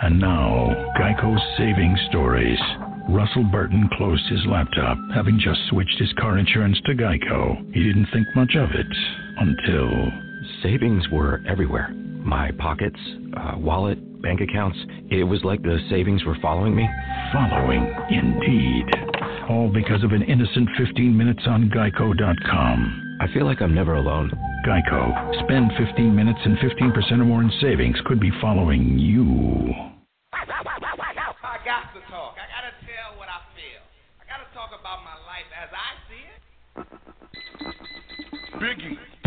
And now, Geico's saving stories. Russell Burton closed his laptop, having just switched his car insurance to Geico. He didn't think much of it until. Savings were everywhere my pockets, uh, wallet, bank accounts. It was like the savings were following me. Following, indeed. All because of an innocent 15 minutes on Geico.com. I feel like I'm never alone. Geico. Spend 15 minutes and 15% or more in savings could be following you. Talk about my life as I see it. Biggie.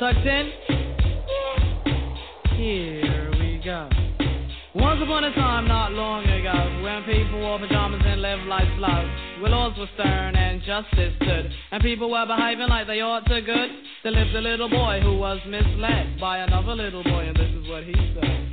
Y'all tucked in? Here we go. Once upon a time, not long ago, when people wore pajamas and lived life slow, where laws were stern and justice stood, and people were behaving like they ought to good, there lived a little boy who was misled by another little boy, and this is what he said.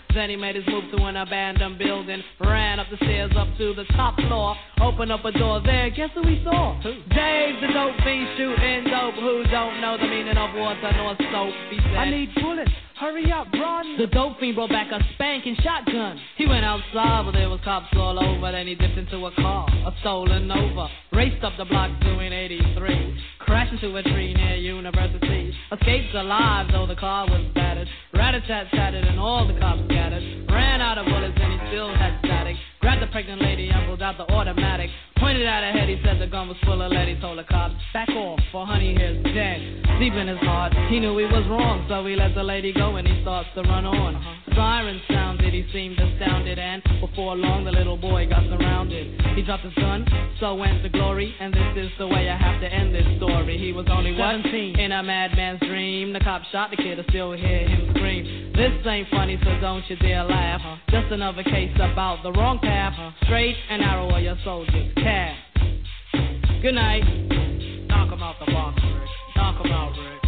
Then he made his move to an abandoned building. Ran up the stairs up to the top floor. Opened up a door there. Guess who he saw? Who? Dave, the dope fiend shooting dope. Who don't know the meaning of water nor soap? He said, I need bullets. Hurry up, run! The dope fiend brought back a spanking shotgun. He went outside, but there was cops all over. Then he dipped into a car, a stolen Nova. Raced up the block doing 83. Crashed into a tree near University. Escaped alive, though the car was battered. Rat-a-tat tatted and all the cops scattered. Ran out of bullets and he still had static. Grabbed the pregnant lady and pulled out the automatic. Pointed at her head, he said the gun was full of lead. He told the cops, back off, for honey here's dead. Deep in his heart, he knew he was wrong, so he let the lady go and he starts to run on. Uh-huh. Siren sounded, he seemed astounded, and before long the little boy got surrounded. He dropped his gun, so went to glory, and this is the way I have to end this story. He was only 17 in a madman's dream. The cop shot the kid, I still hear him scream. This ain't funny, so don't you dare laugh. Uh-huh. Just another case about the wrong path. Uh-huh. Straight and narrow are your soldiers. Cast. Good night. Knock him out the box, Rick. Knock him out, Rick.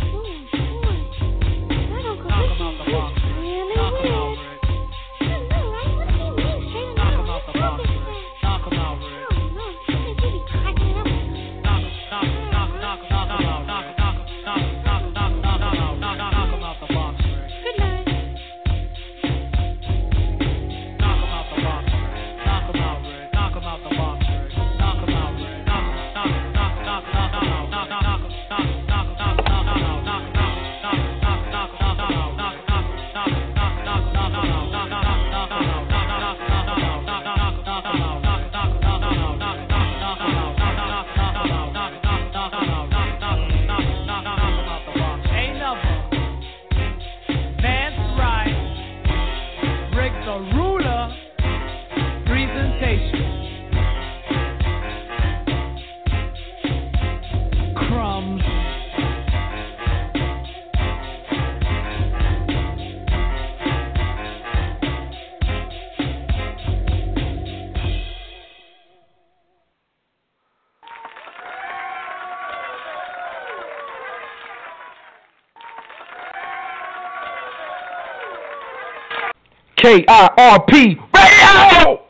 K-I-R-P Radio!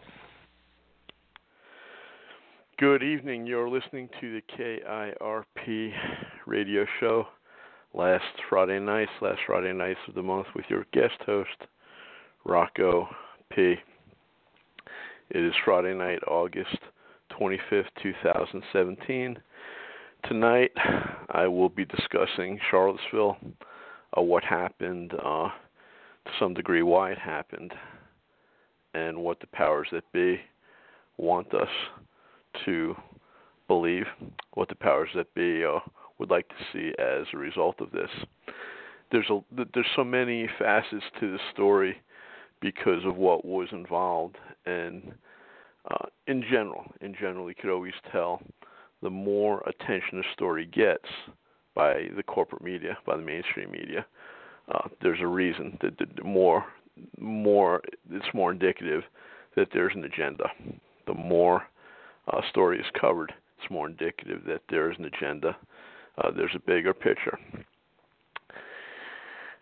Good evening. You're listening to the KIRP radio show. Last Friday night, last Friday nights of the month, with your guest host, Rocco P. It is Friday night, August 25th, 2017. Tonight, I will be discussing Charlottesville, uh, what happened, uh, to some degree, why it happened, and what the powers that be want us to believe, what the powers that be uh, would like to see as a result of this. There's a there's so many facets to the story because of what was involved, and uh, in general, in general, you could always tell the more attention a story gets by the corporate media, by the mainstream media, uh, there's a reason that the more more it's more indicative that there's an agenda. The more uh, story is covered, it's more indicative that there's an agenda. Uh, there's a bigger picture.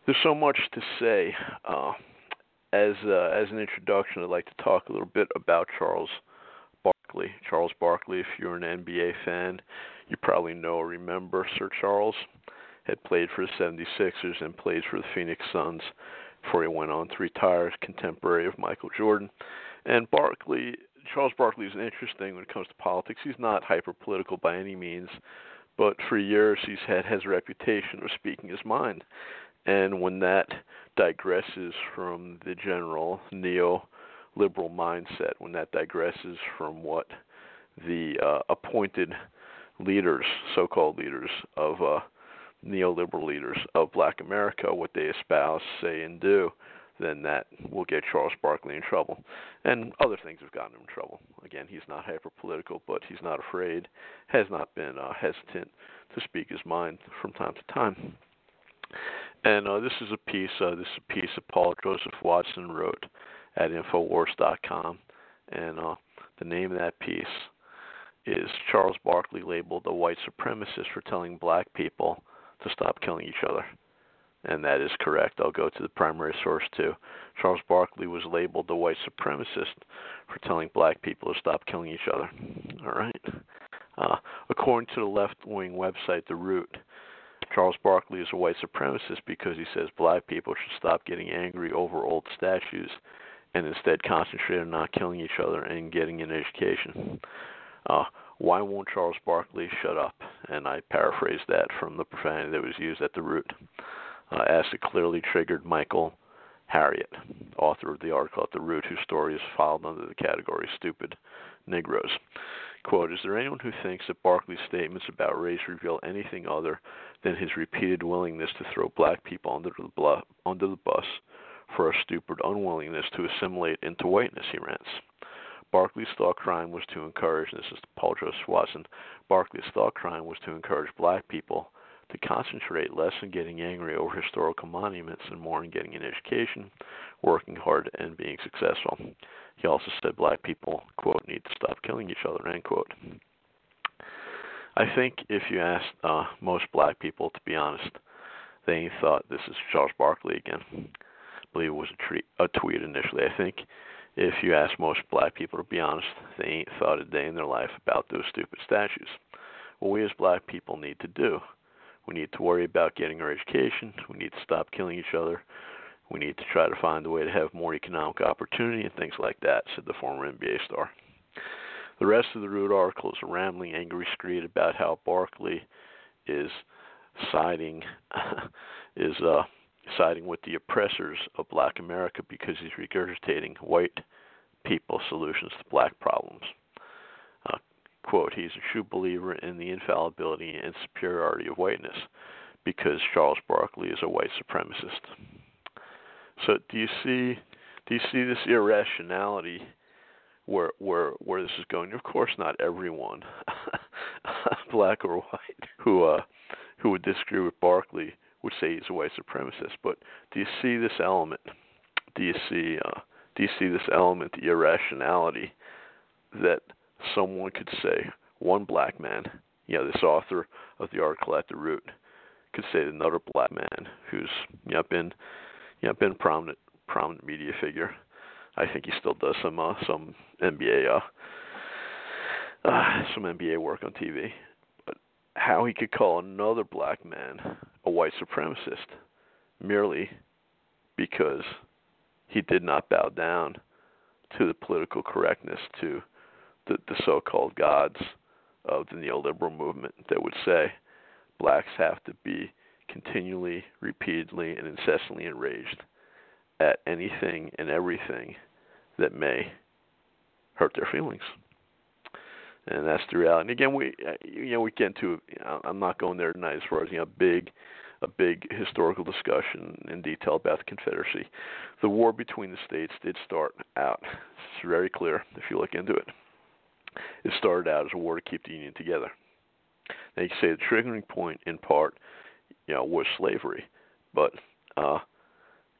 There's so much to say. Uh, as uh, as an introduction, I'd like to talk a little bit about Charles Barkley. Charles Barkley, if you're an NBA fan, you probably know or remember Sir Charles. Had played for the 76ers and played for the Phoenix Suns before he went on to retire, contemporary of Michael Jordan. And Barkley, Charles Barkley is interesting when it comes to politics. He's not hyper political by any means, but for years he's had his reputation of speaking his mind. And when that digresses from the general neo liberal mindset, when that digresses from what the uh, appointed leaders, so called leaders of uh, neoliberal leaders of black America, what they espouse, say, and do, then that will get Charles Barkley in trouble. And other things have gotten him in trouble. Again, he's not hyper political, but he's not afraid, has not been uh, hesitant to speak his mind from time to time. And uh, this is a piece. Uh, this is a piece that Paul Joseph Watson wrote at Infowars.com, and uh, the name of that piece is Charles Barkley labeled a white supremacist for telling black people to stop killing each other. And that is correct. I'll go to the primary source too. Charles Barkley was labeled a white supremacist for telling black people to stop killing each other. All right. Uh, according to the left wing website, The Root, Charles Barkley is a white supremacist because he says black people should stop getting angry over old statues and instead concentrate on not killing each other and getting an education. Uh, why won't Charles Barkley shut up? And I paraphrase that from the profanity that was used at the root, uh, as it clearly triggered Michael Harriot, author of the article at the root, whose story is filed under the category "Stupid Negroes." Quote, is there anyone who thinks that Barkley's statements about race reveal anything other than his repeated willingness to throw black people under the, blu- under the bus for a stupid unwillingness to assimilate into whiteness, he rants. Barkley's thought crime was to encourage, this is Paul Joseph Watson, Barkley's thought crime was to encourage black people to concentrate less on getting angry over historical monuments and more on getting an education, working hard, and being successful. He also said black people, quote, need to stop killing each other, end quote. I think if you asked uh, most black people, to be honest, they thought this is Charles Barkley again. I believe it was a, treat, a tweet initially. I think if you ask most black people to be honest, they ain't thought a day in their life about those stupid statues. What we as black people need to do, we need to worry about getting our education. We need to stop killing each other. We need to try to find a way to have more economic opportunity and things like that, said the former NBA star. The rest of the root article is a rambling, angry screed about how Barkley is siding is uh, siding with the oppressors of Black America because he's regurgitating white people solutions to black problems. Uh, quote: He's a true believer in the infallibility and superiority of whiteness because Charles Barkley is a white supremacist. So do you see do you see this irrationality where where where this is going? Of course, not everyone, black or white, who uh, who would disagree with Barkley would say he's a white supremacist. But do you see this element? Do you see uh, do you see this element, the irrationality that someone could say one black man, you know, this author of the article at the root, could say another black man who's you know been you know been prominent prominent media figure. I I think he still does some uh, some NBA uh, uh, some NBA work on TV. But how he could call another black man a white supremacist merely because he did not bow down to the political correctness to the, the so-called gods of the neoliberal movement that would say blacks have to be continually, repeatedly, and incessantly enraged at anything and everything that may hurt their feelings. And that's the reality. And again, we uh, you know we get into I'm not going there tonight as far as you know big a big historical discussion in detail about the Confederacy. The war between the states did start out. It's very clear if you look into it. It started out as a war to keep the Union together. Now you say the triggering point, in part, you know, was slavery, but uh,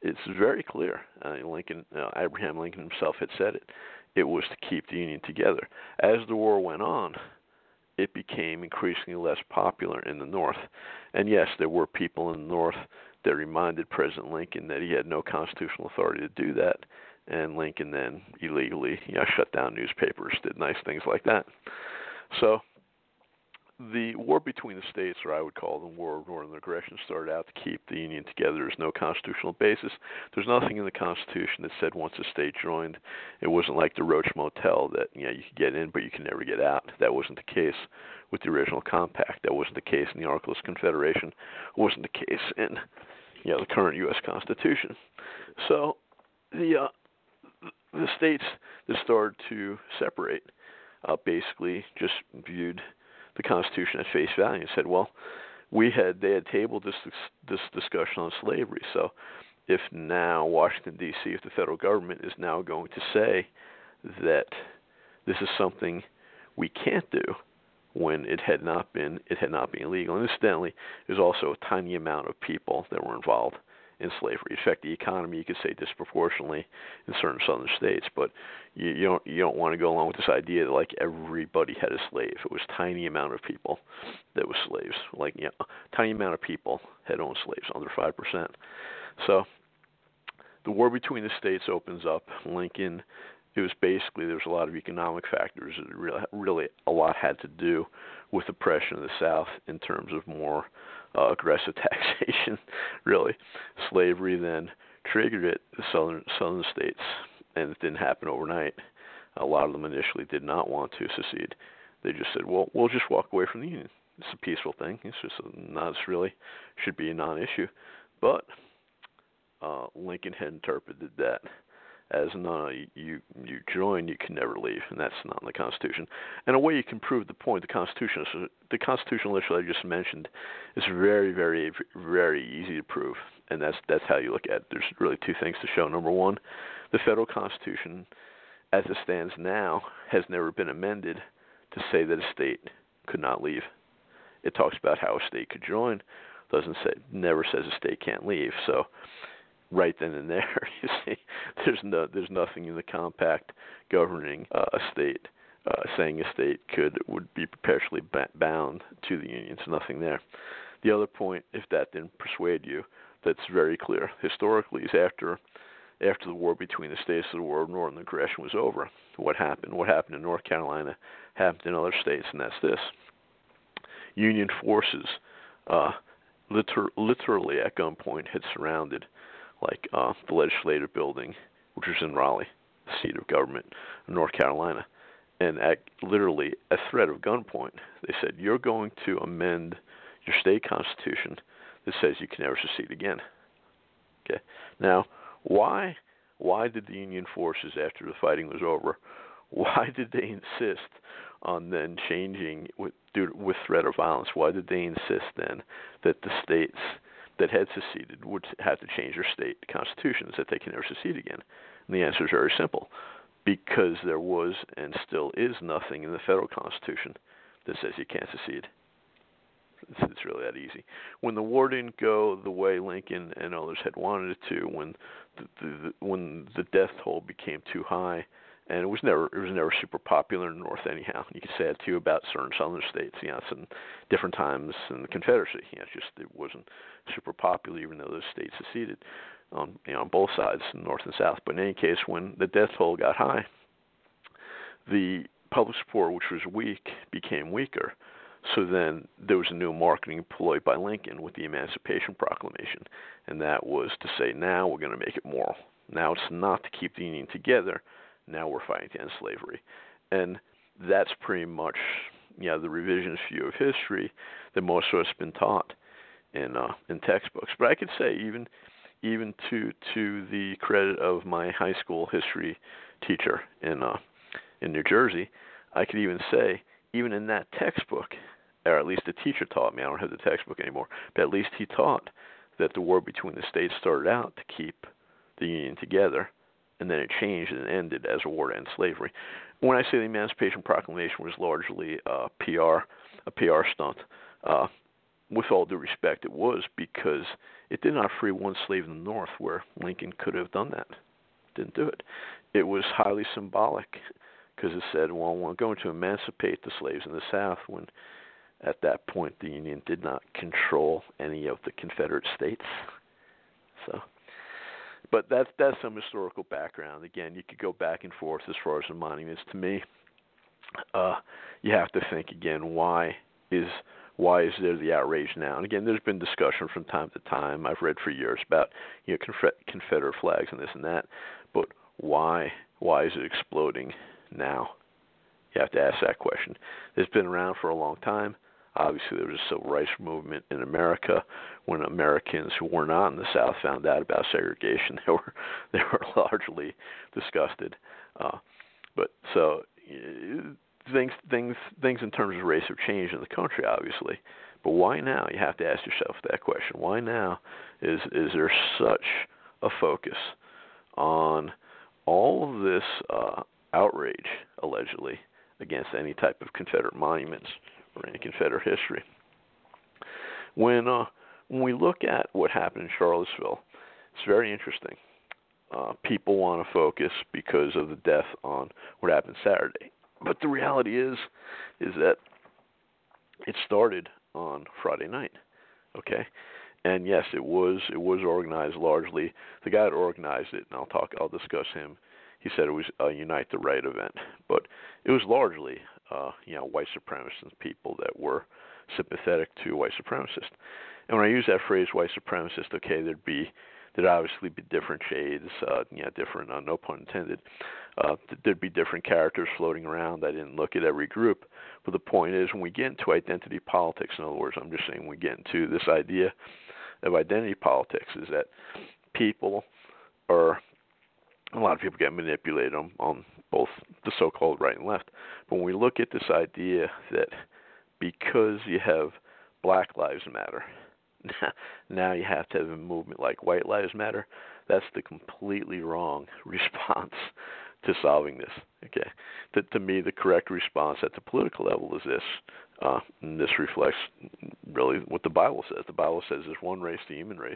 it's very clear. Uh, Lincoln, uh, Abraham Lincoln himself had said it. It was to keep the Union together. As the war went on, it became increasingly less popular in the North. And yes, there were people in the North that reminded President Lincoln that he had no constitutional authority to do that. And Lincoln then illegally, you know, shut down newspapers, did nice things like that. So the war between the states, or I would call them war of northern aggression, started out to keep the Union together. There's no constitutional basis. There's nothing in the Constitution that said once a state joined, it wasn't like the Roach Motel that you know you could get in but you can never get out. That wasn't the case with the original compact. That wasn't the case in the Articles of Confederation. It wasn't the case in you know the current U.S. Constitution. So the uh, the states that started to separate uh, basically just viewed the Constitution at face value and said, well, we had they had tabled this this discussion on slavery. So if now Washington D.C. if the federal government is now going to say that this is something we can't do when it had not been it had not been illegal. And incidentally, there's also a tiny amount of people that were involved in slavery. It affected the economy, you could say disproportionately in certain southern states. But you, you don't you don't want to go along with this idea that like everybody had a slave. It was tiny amount of people that was slaves. Like you know, tiny amount of people had owned slaves, under five percent. So the war between the states opens up. Lincoln it was basically there was a lot of economic factors. It really, really a lot had to do with the of the South in terms of more uh, aggressive taxation. really, slavery then triggered it. The southern southern states, and it didn't happen overnight. A lot of them initially did not want to secede. They just said, "Well, we'll just walk away from the union. It's a peaceful thing. It's just not it's really should be a non-issue." But uh, Lincoln had interpreted that as no, uh, you you join, you can never leave, and that's not in the Constitution. And a way you can prove the point, the Constitution, the constitutional issue I just mentioned, is very, very, very easy to prove, and that's that's how you look at it. There's really two things to show. Number one, the federal Constitution, as it stands now, has never been amended to say that a state could not leave. It talks about how a state could join, doesn't say never says a state can't leave. So right then and there. You see, there's no there's nothing in the compact governing uh, a state uh, saying a state could would be perpetually bound to the union. There's nothing there. The other point, if that didn't persuade you, that's very clear historically is after after the war between the states, the war of northern aggression was over. What happened? What happened in North Carolina happened in other states, and that's this: Union forces, uh, liter- literally at gunpoint, had surrounded like uh, the legislative building, which was in Raleigh, the seat of government in North Carolina. And at literally a threat of gunpoint, they said, You're going to amend your state constitution that says you can never secede again. Okay. Now, why why did the Union forces, after the fighting was over, why did they insist on then changing with due, with threat of violence? Why did they insist then that the states that had seceded would have to change their state constitutions that they can never secede again? And the answer is very simple because there was and still is nothing in the federal constitution that says you can't secede. It's, it's really that easy. When the war didn't go the way Lincoln and others had wanted it to, when the, the, when the death toll became too high and it was never it was never super popular in the North anyhow. You could say that too about certain southern states, you know, some different times in the Confederacy. You know, just it wasn't super popular even though those states seceded on you know on both sides, North and South. But in any case, when the death toll got high, the public support, which was weak, became weaker. So then there was a new marketing ploy by Lincoln with the Emancipation Proclamation, and that was to say, now we're going to make it moral. Now it's not to keep the Union together. Now we're fighting against slavery, and that's pretty much you know the revisionist view of history that most of us have been taught in uh, in textbooks. But I could say even even to to the credit of my high school history teacher in uh, in New Jersey, I could even say even in that textbook, or at least the teacher taught me. I don't have the textbook anymore, but at least he taught that the war between the states started out to keep the Union together, and then it changed and ended as a war to end slavery. When I say the Emancipation Proclamation was largely a PR, a PR stunt, uh, with all due respect, it was because it did not free one slave in the North where Lincoln could have done that. Didn't do it. It was highly symbolic because it said, well, we're going to emancipate the slaves in the South when at that point the Union did not control any of the Confederate states. So but that's that's some historical background. Again, you could go back and forth as far as the monuments. To me, uh, you have to think again why is why is there the outrage now? And again, there's been discussion from time to time. I've read for years about you know Confederate flags and this and that, but why why is it exploding now? You have to ask that question. It's been around for a long time. Obviously, there was a civil rights movement in America when Americans who were not in the South found out about segregation. They were they were largely disgusted. Uh, but so things things things in terms of race have changed in the country, obviously. But why now? You have to ask yourself that question. Why now is is there such a focus on all of this uh, outrage allegedly against any type of Confederate monuments or any Confederate history? When uh, when we look at what happened in Charlottesville, it's very interesting. Uh, people want to focus because of the death on what happened Saturday but the reality is, is that it started on Friday night. Okay, and yes, it was it was organized largely. The guy that organized it, and I'll talk, I'll discuss him. He said it was a Unite the Right event, but it was largely, uh, you know, white supremacist people that were sympathetic to white supremacists. And when I use that phrase, white supremacist, okay, there'd be there'd obviously be different shades, uh, you know, different, uh, no pun intended. Uh, there'd be different characters floating around. I didn't look at every group, but the point is, when we get into identity politics, in other words, I'm just saying, when we get into this idea of identity politics, is that people are a lot of people get manipulated on, on both the so-called right and left. But when we look at this idea that because you have Black Lives Matter now you have to have a movement like White Lives Matter. That's the completely wrong response to solving this. Okay, to, to me, the correct response at the political level is this. Uh, this reflects really what the Bible says. The Bible says there's one race, the human race.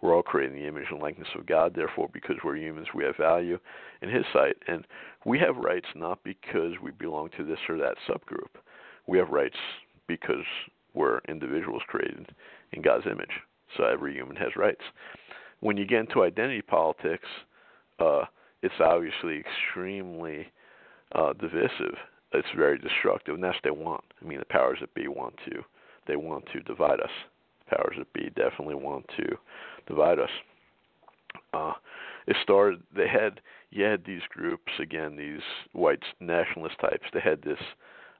We're all created in the image and likeness of God. Therefore, because we're humans, we have value in His sight, and we have rights not because we belong to this or that subgroup. We have rights because we're individuals created in God's image. So every human has rights. When you get into identity politics, uh, it's obviously extremely uh, divisive. It's very destructive, and that's what they want. I mean, the powers that be want to. They want to divide us. The powers that be definitely want to divide us. Uh, it started. They had you had these groups again, these white nationalist types. They had this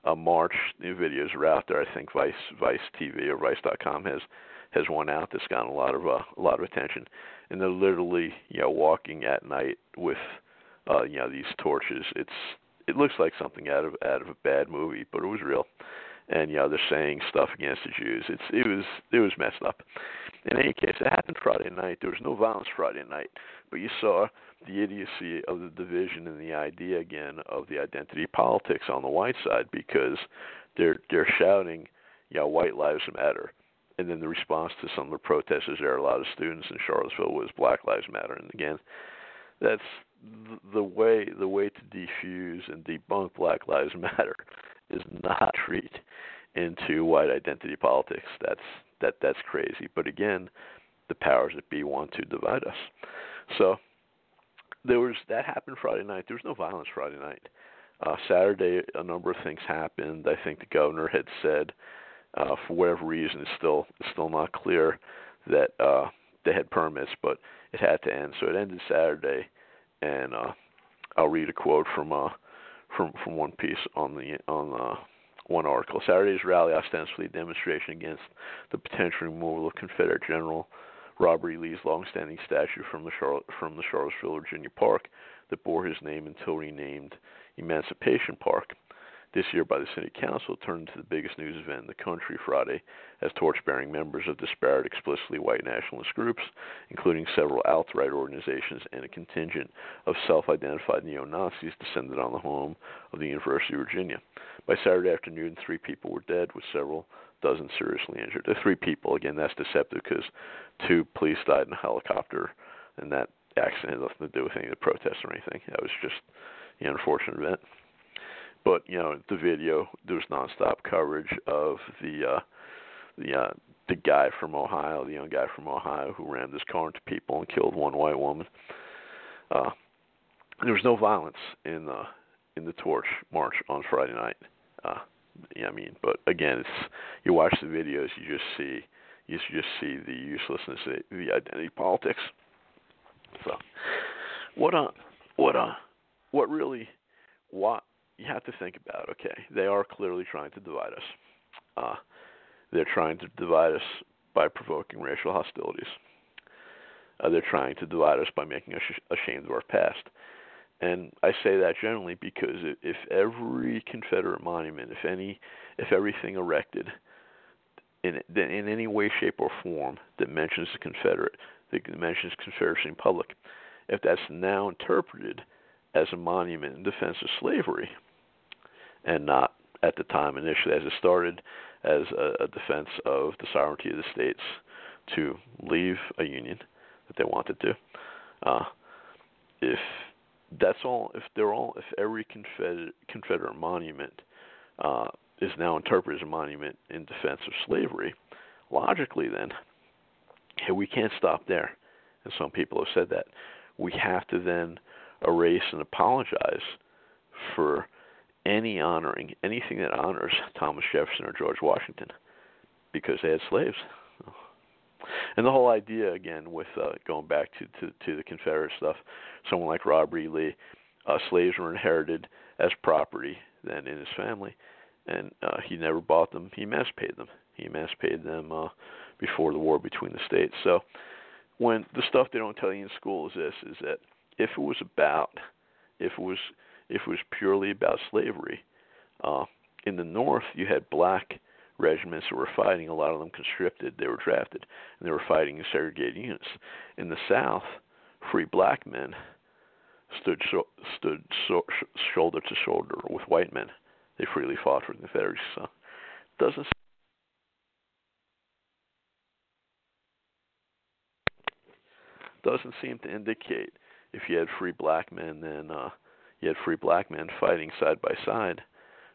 uh, March. New videos are out there. I think Vice Vice TV or Vice.com has has one out that's gotten a lot of uh, a lot of attention, and they're literally you know walking at night with uh, you know these torches. It's it looks like something out of out of a bad movie, but it was real. And you know they're saying stuff against the Jews. It's it was it was messed up. In any case, it happened Friday night. There was no violence Friday night, but you saw the idiocy of the division and the idea again of the identity politics on the white side because they're they're shouting, you know, white lives matter. And then the response to some of the protesters there, a lot of students in Charlottesville was Black Lives Matter. And again, that's the, way the way to defuse and debunk Black Lives Matter is not treat into white identity politics. That's that that's crazy. But again, the powers that be want to divide us. So there was that happened Friday night. There was no violence Friday night. Uh, Saturday, a number of things happened. I think the governor had said, uh, for whatever reason, it's still it's still not clear that uh, they had permits, but it had to end. So it ended Saturday, and uh, I'll read a quote from uh, from from one piece on the on uh, one article. Saturday's rally, ostensibly a demonstration against the potential removal of Confederate General Robert E. Lee's long-standing statue from the from the Charlottesville, Virginia park that bore his name until renamed Emancipation Park. This year, by the City Council, turned into the biggest news event in the country Friday as torch-bearing members of disparate, explicitly white nationalist groups, including several alt-right organizations and a contingent of self-identified neo-Nazis, descended on the home of the University of Virginia. By Saturday afternoon, three people were dead, with several dozen seriously injured. The three people, again, that's deceptive because two police died in a helicopter, and that accident had nothing to do with any of the protests or anything. That was just an unfortunate event. But you know, the video there was nonstop coverage of the uh, the uh, the guy from Ohio, the young guy from Ohio who rammed his car into people and killed one white woman. Uh, there was no violence in the in the torch march on Friday night. Uh, yeah, I mean, but again, it's you watch the videos, you just see you just see the uselessness of the identity politics. So, what uh, what uh, what really, what you have to think about. Okay, they are clearly trying to divide us. Uh, they're trying to divide us by provoking racial hostilities. Uh, they're trying to divide us by making us ashamed of our past. And I say that generally because if every Confederate monument, if any, if everything erected in in any way, shape, or form that mentions the Confederate, that mentions Confederacy in public, if that's now interpreted as a monument in defense of slavery, and not at the time initially as it started as a, a defense of the sovereignty of the states to leave a union that they wanted to. Uh, if that's all, if they're all, if every Confederate, Confederate monument uh, is now interpreted as a monument in defense of slavery, logically then, hey, we can't stop there. And some people have said that. We have to then erase and apologize for any honoring, anything that honors Thomas Jefferson or George Washington, because they had slaves. And the whole idea, again, with uh, going back to, to to the Confederate stuff, someone like Robert E. Lee, uh, slaves were inherited as property then in his family, and uh, he never bought them. He emancipated them. He emancipated them uh, before the war between the states. So, when the stuff they don't tell you in school is this: is that if it was about, if it was if it was purely about slavery. Uh, in the North, you had black regiments that were fighting. A lot of them conscripted; they were drafted, and they were fighting in segregated units. In the South, free black men stood stood so- sh- shoulder to shoulder with white men. They freely fought for the Confederacy. So, doesn't doesn't seem to indicate if you had free black men, then uh, you had free black men fighting side by side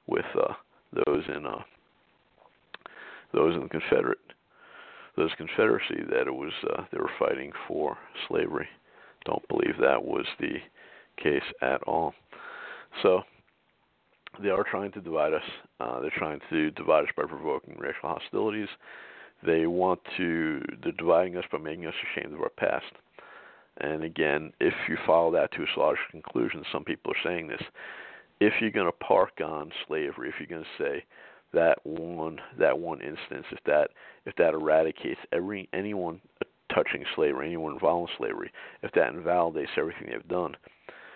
with uh, those in uh, those in the Confederate those Confederacy that it was uh, they were fighting for slavery. Don't believe that was the case at all. So they are trying to divide us. Uh, they're trying to divide us by provoking racial hostilities. They want to. They're dividing us by making us ashamed of our past. And again, if you follow that to its logical conclusion, some people are saying this. If you're going to park on slavery, if you're going to say that one that one instance, if that if that eradicates every anyone touching slavery, anyone involved in slavery, if that invalidates everything they've done,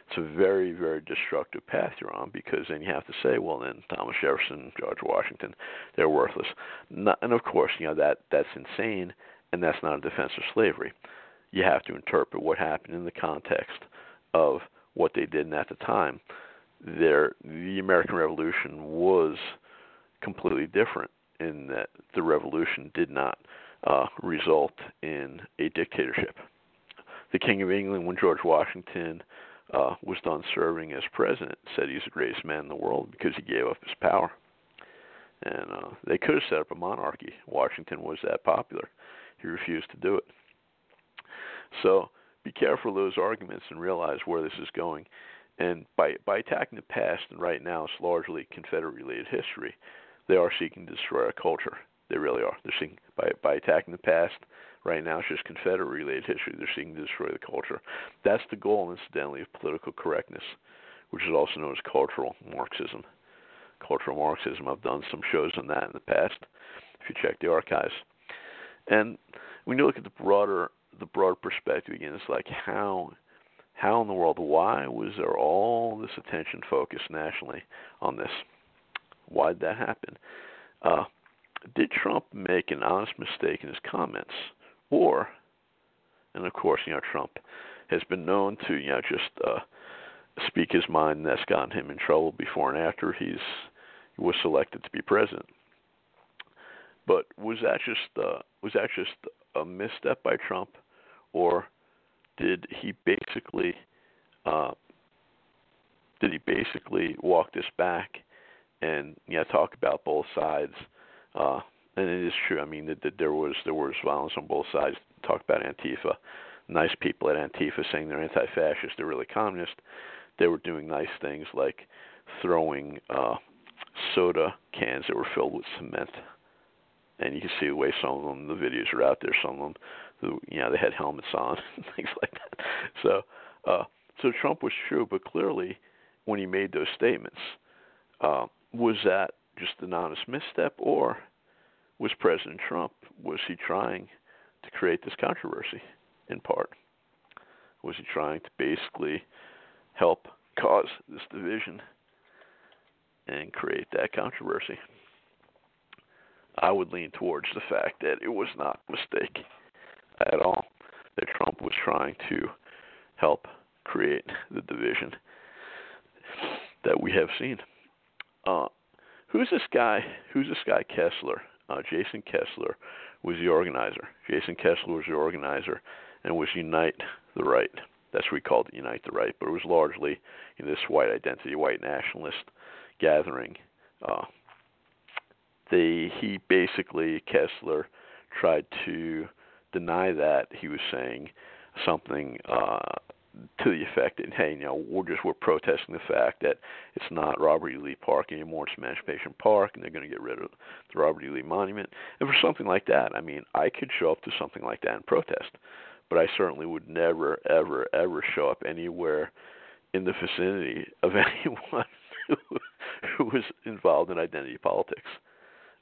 it's a very very destructive path you're on because then you have to say, well then Thomas Jefferson, George Washington, they're worthless. Not, and of course, you know that that's insane, and that's not a defense of slavery you have to interpret what happened in the context of what they did and at the time. There, the American Revolution was completely different in that the revolution did not uh, result in a dictatorship. The King of England, when George Washington uh, was done serving as president, said he's the greatest man in the world because he gave up his power. And uh, they could have set up a monarchy. Washington was that popular. He refused to do it. So be careful of those arguments and realize where this is going. And by by attacking the past, and right now it's largely Confederate-related history, they are seeking to destroy our culture. They really are. They're seeking by by attacking the past. Right now, it's just Confederate-related history. They're seeking to destroy the culture. That's the goal, incidentally, of political correctness, which is also known as cultural Marxism. Cultural Marxism. I've done some shows on that in the past. If you check the archives, and when you look at the broader the broader perspective again, it's like how how in the world why was there all this attention focused nationally on this? Why did that happen? Uh, did Trump make an honest mistake in his comments, or, and of course, you know, Trump has been known to you know just uh, speak his mind, and that's gotten him in trouble before and after he's he was selected to be president. But was that just uh, was that just a misstep by Trump, or did he basically uh, did he basically walk this back and know talk about both sides? Uh, and it is true. I mean that, that there was there was violence on both sides. Talk about Antifa, nice people at Antifa saying they're anti-fascist, they're really communist. They were doing nice things like throwing uh, soda cans that were filled with cement and you can see the way some of them, the videos are out there. Some of them, who you know, they had helmets on, and things like that. So, uh, so Trump was true, but clearly, when he made those statements, uh, was that just an honest misstep, or was President Trump was he trying to create this controversy? In part, was he trying to basically help cause this division and create that controversy? I would lean towards the fact that it was not a mistake at all, that Trump was trying to help create the division that we have seen. Uh, who's this guy? Who's this guy Kessler? Uh, Jason Kessler was the organizer. Jason Kessler was the organizer and was Unite the Right. That's what we called it, Unite the Right. But it was largely this white identity, white nationalist gathering uh, they he basically Kessler tried to deny that he was saying something uh to the effect that hey, you know, we're just we're protesting the fact that it's not Robert E. Lee Park anymore, it's Emancipation Park, and they're going to get rid of the Robert E. Lee Monument. And for something like that, I mean, I could show up to something like that and protest, but I certainly would never, ever, ever show up anywhere in the vicinity of anyone who, who was involved in identity politics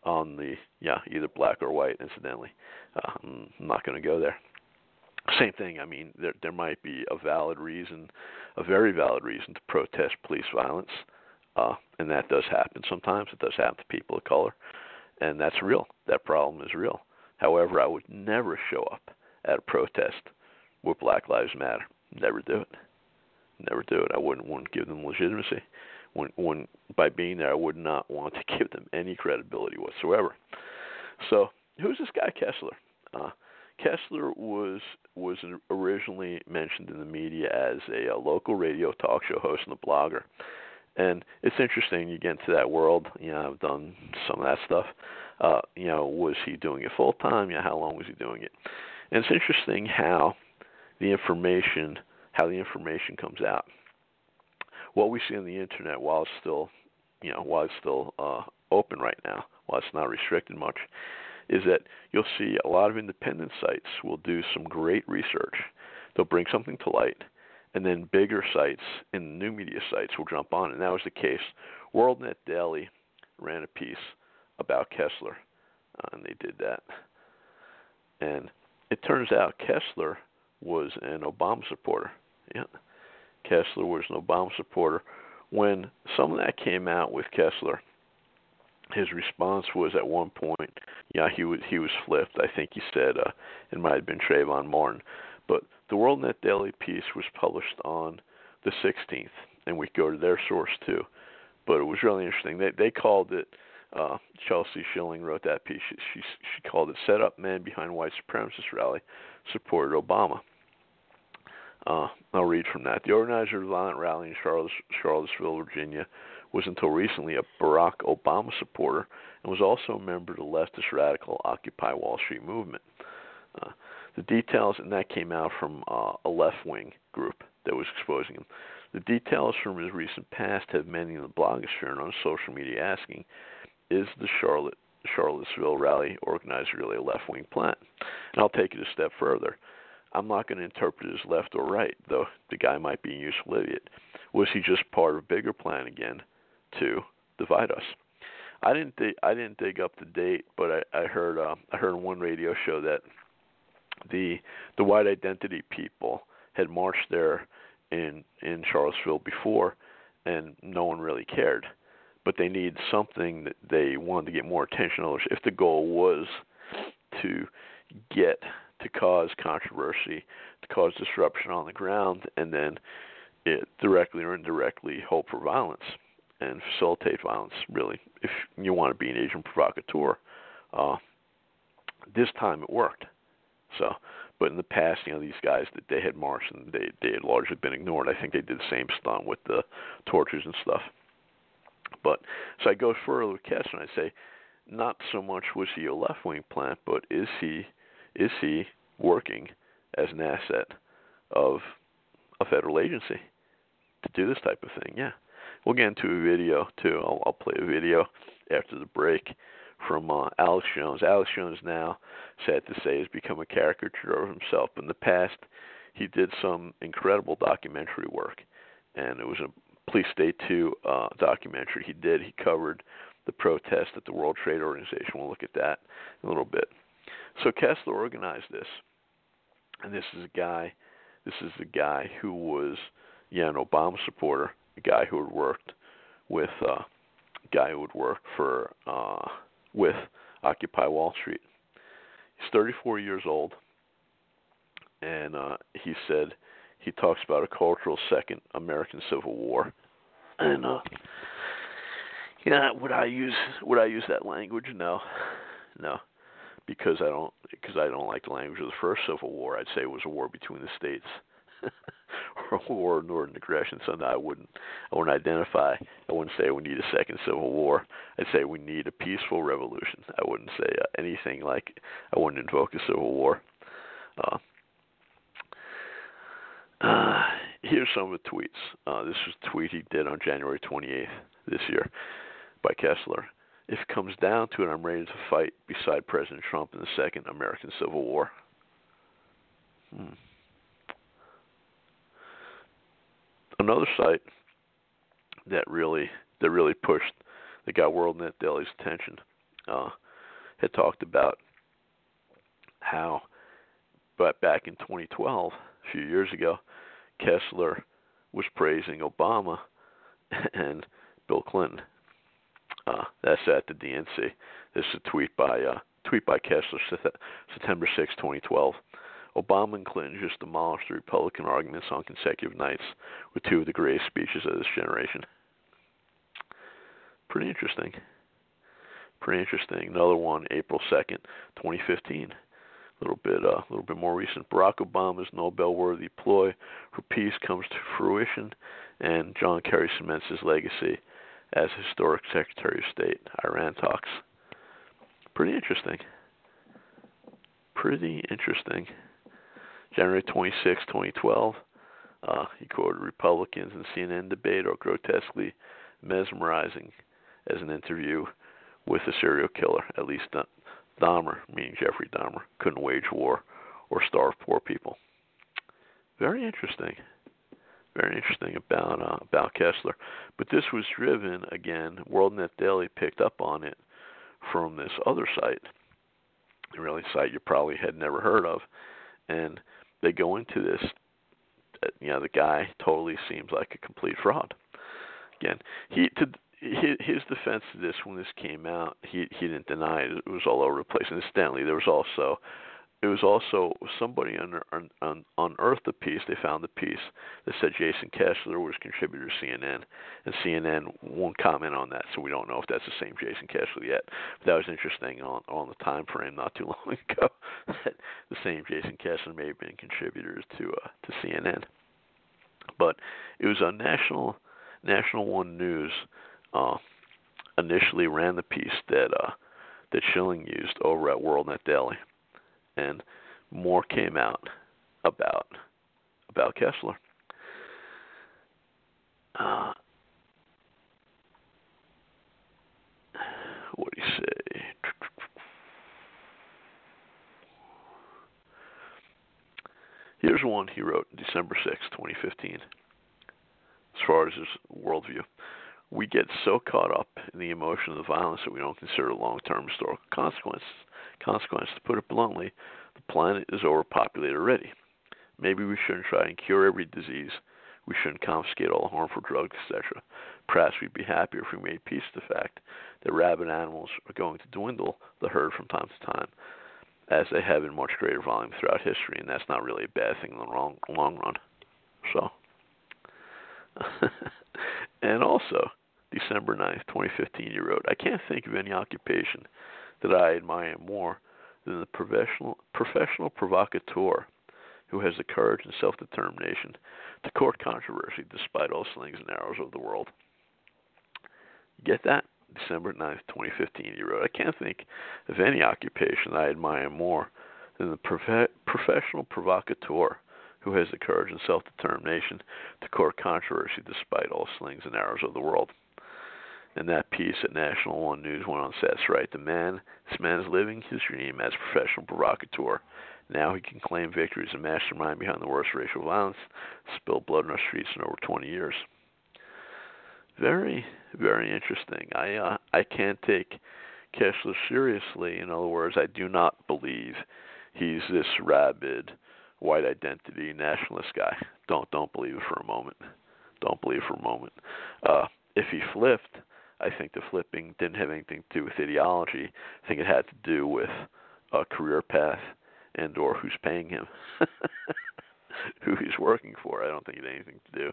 on the yeah either black or white. Incidentally, uh, I'm not going to go there. Same thing. I mean, there there might be a valid reason, a very valid reason to protest police violence, uh, and that does happen sometimes. It does happen to people of color, and that's real. That problem is real. However, I would never show up at a protest with Black Lives Matter. Never do it. Never do it. I wouldn't want to give them legitimacy when when by being there I would not want to give them any credibility whatsoever. So who's this guy Kessler? Uh, Kessler was was originally mentioned in the media as a, a local radio talk show host and a blogger. And it's interesting you get into that world. You know, I've done some of that stuff. Uh, you know, was he doing it full time? Yeah, how long was he doing it? And it's interesting how the information how the information comes out what we see on the internet, while it's still, you know, while it's still uh, open right now, while it's not restricted much, is that you'll see a lot of independent sites will do some great research. They'll bring something to light, and then bigger sites and new media sites will jump on. And that was the case. WorldNet Daily ran a piece about Kessler, uh, and they did that. And it turns out Kessler was an Obama supporter. Yeah. Kessler was an Obama supporter. When some of that came out with Kessler, his response was at one point, yeah, he was he was flipped. I think he said uh, it might have been Trayvon Martin, but the WorldNet Daily piece was published on the 16th, and we go to their source too. But it was really interesting. They they called it. Uh, Chelsea Schilling wrote that piece. She, she she called it "Set Up Man Behind White Supremacist Rally Supported Obama." Uh, I'll read from that. The organizer of the violent rally in Charlottesville, Virginia, was until recently a Barack Obama supporter and was also a member of the leftist radical Occupy Wall Street movement. Uh, the details, and that came out from uh, a left wing group that was exposing him. The details from his recent past have many in the blogosphere and on social media asking, is the Charlotte Charlottesville rally organizer really a left wing plan? And I'll take it a step further. I'm not going to interpret it as left or right, though the guy might be a useful idiot. Was he just part of a bigger plan again to divide us? I didn't dig, I didn't dig up the date, but I, I heard uh, I heard on one radio show that the the white identity people had marched there in in Charlottesville before, and no one really cared. But they need something that they wanted to get more attention on. If the goal was to get to cause controversy, to cause disruption on the ground, and then it directly or indirectly hope for violence and facilitate violence. Really, if you want to be an agent provocateur, uh, this time it worked. So, but in the past, you know, these guys that they had marched and they they had largely been ignored. I think they did the same stunt with the torches and stuff. But so I go further with Kessler and I say, not so much was he a left wing plant, but is he is he working as an asset of a federal agency to do this type of thing? Yeah. We'll get into a video too. I'll, I'll play a video after the break from uh, Alex Jones. Alex Jones now, sad to say, has become a caricature of himself. In the past, he did some incredible documentary work, and it was a Police State 2 uh, documentary he did. He covered the protest at the World Trade Organization. We'll look at that in a little bit. So Kessler organized this, and this is a guy. This is a guy who was, yeah, an Obama supporter, a guy who had worked with, uh, a guy who had worked for uh, with Occupy Wall Street. He's 34 years old, and uh, he said he talks about a cultural second American Civil War, and uh, yeah, would I use would I use that language? No, no, because I don't because I don't like the language of the first Civil War. I'd say it was a war between the states. or a war of northern aggression. So I wouldn't. I wouldn't identify. I wouldn't say we need a second civil war. I'd say we need a peaceful revolution. I wouldn't say uh, anything like I wouldn't invoke a civil war. Uh, uh, here's some of the tweets. Uh, this was a tweet he did on January 28th this year by Kessler. If it comes down to it, I'm ready to fight beside President Trump in the second American Civil War. Hmm. another site that really that really pushed that got WorldNet Daily's attention uh, had talked about how, but back in 2012, a few years ago, Kessler was praising Obama and Bill Clinton. Uh, that's at the DNC. This is a tweet by uh, tweet by Kessler, September 6, 2012. Obama and Clinton just demolished the Republican arguments on consecutive nights with two of the greatest speeches of this generation. Pretty interesting. Pretty interesting. Another one, April second, 2015. A little bit, uh, a little bit more recent. Barack Obama's Nobel-worthy ploy for peace comes to fruition, and John Kerry cements his legacy as historic Secretary of State. Iran talks. Pretty interesting. Pretty interesting. January 26, 2012. Uh, he quoted Republicans in CNN debate are grotesquely mesmerizing as an interview with a serial killer. At least Dahmer, meaning Jeffrey Dahmer, couldn't wage war or starve poor people. Very interesting. Very interesting about uh, about Kessler. But this was driven again. WorldNet Daily picked up on it from this other site, a really site you probably had never heard of, and they go into this uh, you know the guy totally seems like a complete fraud again he to his defense to this when this came out he he didn't deny it it was all over the place and incidentally there was also it was also somebody un, un, unearthed a piece. They found a piece that said Jason Kessler was contributor to CNN, and CNN won't comment on that, so we don't know if that's the same Jason Kessler yet. But that was interesting on on the time frame not too long ago that the same Jason Kessler may have been contributors to uh, to CNN. But it was on national National One News. Uh, initially ran the piece that uh, that Schilling used over at WorldNet Daily and more came out about about Kessler. Uh, what do you say? Here's one he wrote December 6, 2015, as far as his worldview. We get so caught up in the emotion of the violence that we don't consider long term historical consequences consequence. To put it bluntly, the planet is overpopulated already. Maybe we shouldn't try and cure every disease. We shouldn't confiscate all harmful drugs, etc. Perhaps we'd be happier if we made peace with the fact that rabid animals are going to dwindle the herd from time to time, as they have in much greater volume throughout history, and that's not really a bad thing in the long, long run. So, and also, December 9th, 2015, you wrote, I can't think of any occupation that I admire more than the professional professional provocateur who has the courage and self determination to court controversy despite all slings and arrows of the world. You get that? December 9th, 2015, you wrote, I can't think of any occupation I admire more than the prof- professional provocateur who has the courage and self determination to court controversy despite all slings and arrows of the world. And that piece at National One News went on that's right, the man, this man is living his dream as a professional provocateur. Now he can claim victory as a mastermind behind the worst racial violence, spilled blood in our streets in over 20 years. Very, very interesting. I uh, I can't take Kessler seriously. In other words, I do not believe he's this rabid white identity nationalist guy. Don't don't believe it for a moment. Don't believe it for a moment. Uh, if he flipped, I think the flipping didn't have anything to do with ideology. I think it had to do with a career path and or who's paying him, who he's working for. I don't think it had anything to do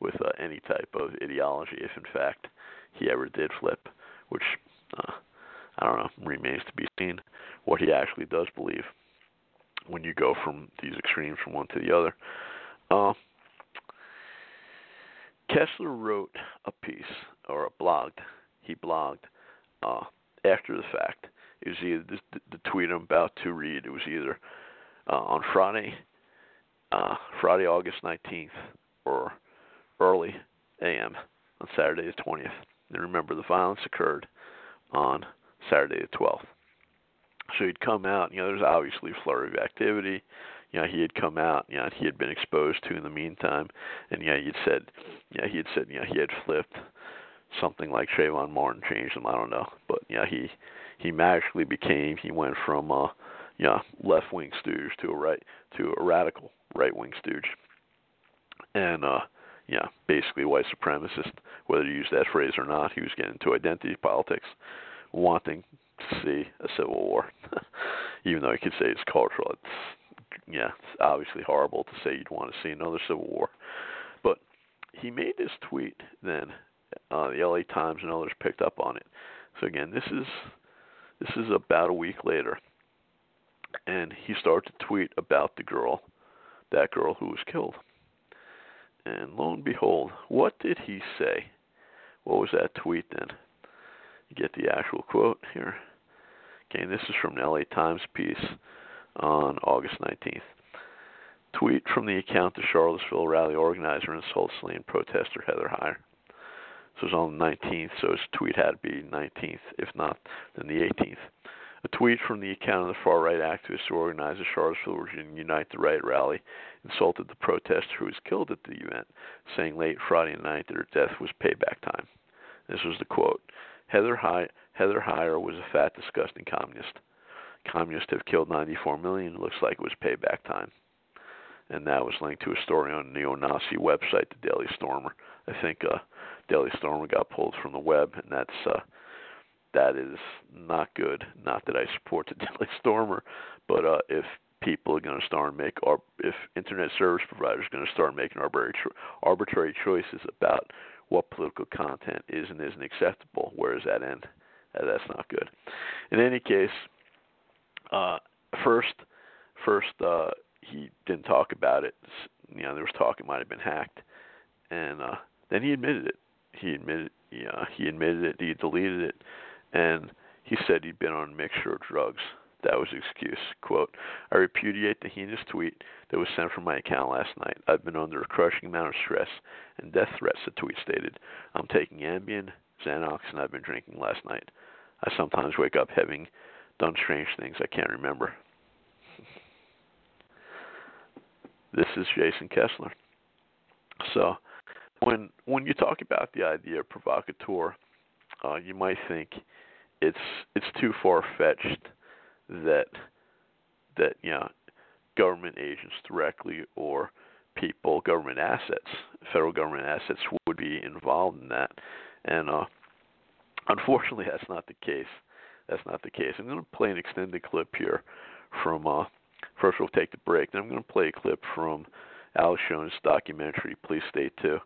with uh, any type of ideology. If in fact he ever did flip, which uh, I don't know, remains to be seen what he actually does believe when you go from these extremes from one to the other. Uh, Kessler wrote a piece or blogged. He blogged uh, after the fact. It was either the, the tweet I'm about to read. It was either uh, on Friday, uh, Friday, August 19th, or early a.m. on Saturday the 20th. And remember, the violence occurred on Saturday the 12th. So he'd come out. You know, there's obviously a flurry of activity you know he had come out, you know he had been exposed to in the meantime, and yeah, he'd said, yeah, he had said, you know, he had flipped something like Trayvon Martin changed him. I don't know, but yeah, he he magically became. He went from uh, you know, left wing stooge to a right to a radical right wing stooge, and uh, yeah, basically white supremacist. Whether you use that phrase or not, he was getting into identity politics, wanting to see a civil war. Even though you could say it's cultural, it's yeah, it's obviously horrible to say you'd want to see another civil war. But he made this tweet then. Uh, the LA Times and others picked up on it. So again, this is this is about a week later, and he started to tweet about the girl, that girl who was killed. And lo and behold, what did he say? What was that tweet then? You get the actual quote here. Okay, this is from the LA Times piece on August 19th. Tweet from the account the Charlottesville rally organizer and Salt Lane protester Heather Heyer. This was on the 19th, so his tweet had to be 19th, if not, then the 18th. A tweet from the account of the far right activist who organized the Charlottesville Virginia Unite the Right rally insulted the protester who was killed at the event, saying late Friday night that her death was payback time. This was the quote Heather, He- Heather Heyer was a fat, disgusting communist communists have killed 94 million. Looks like it was payback time. And that was linked to a story on neo-Nazi website, the Daily Stormer. I think uh, Daily Stormer got pulled from the web, and that's uh, that is not good. Not that I support the Daily Stormer, but uh, if people are going to start make if internet service providers are going to start making arbitrary arbitrary choices about what political content is and isn't acceptable. Where does that end? Uh, that's not good. In any case, uh, first, first uh, he didn't talk about it. You know, there was talk it might have been hacked, and uh, then he admitted it. He admitted, yeah, he admitted it. He deleted it, and he said he'd been on a mixture of drugs. That was excuse. Quote, I repudiate the heinous tweet that was sent from my account last night. I've been under a crushing amount of stress and death threats, the tweet stated. I'm taking Ambien, Xanax, and I've been drinking last night. I sometimes wake up having done strange things I can't remember. This is Jason Kessler. So, when when you talk about the idea of provocateur, uh, you might think it's it's too far fetched that that you know government agents directly or people, government assets, federal government assets would be involved in that, and uh, unfortunately, that's not the case. That's not the case. I'm going to play an extended clip here from. Uh, first, we'll take the break. Then I'm going to play a clip from Alex Jones' documentary. Please stay tuned.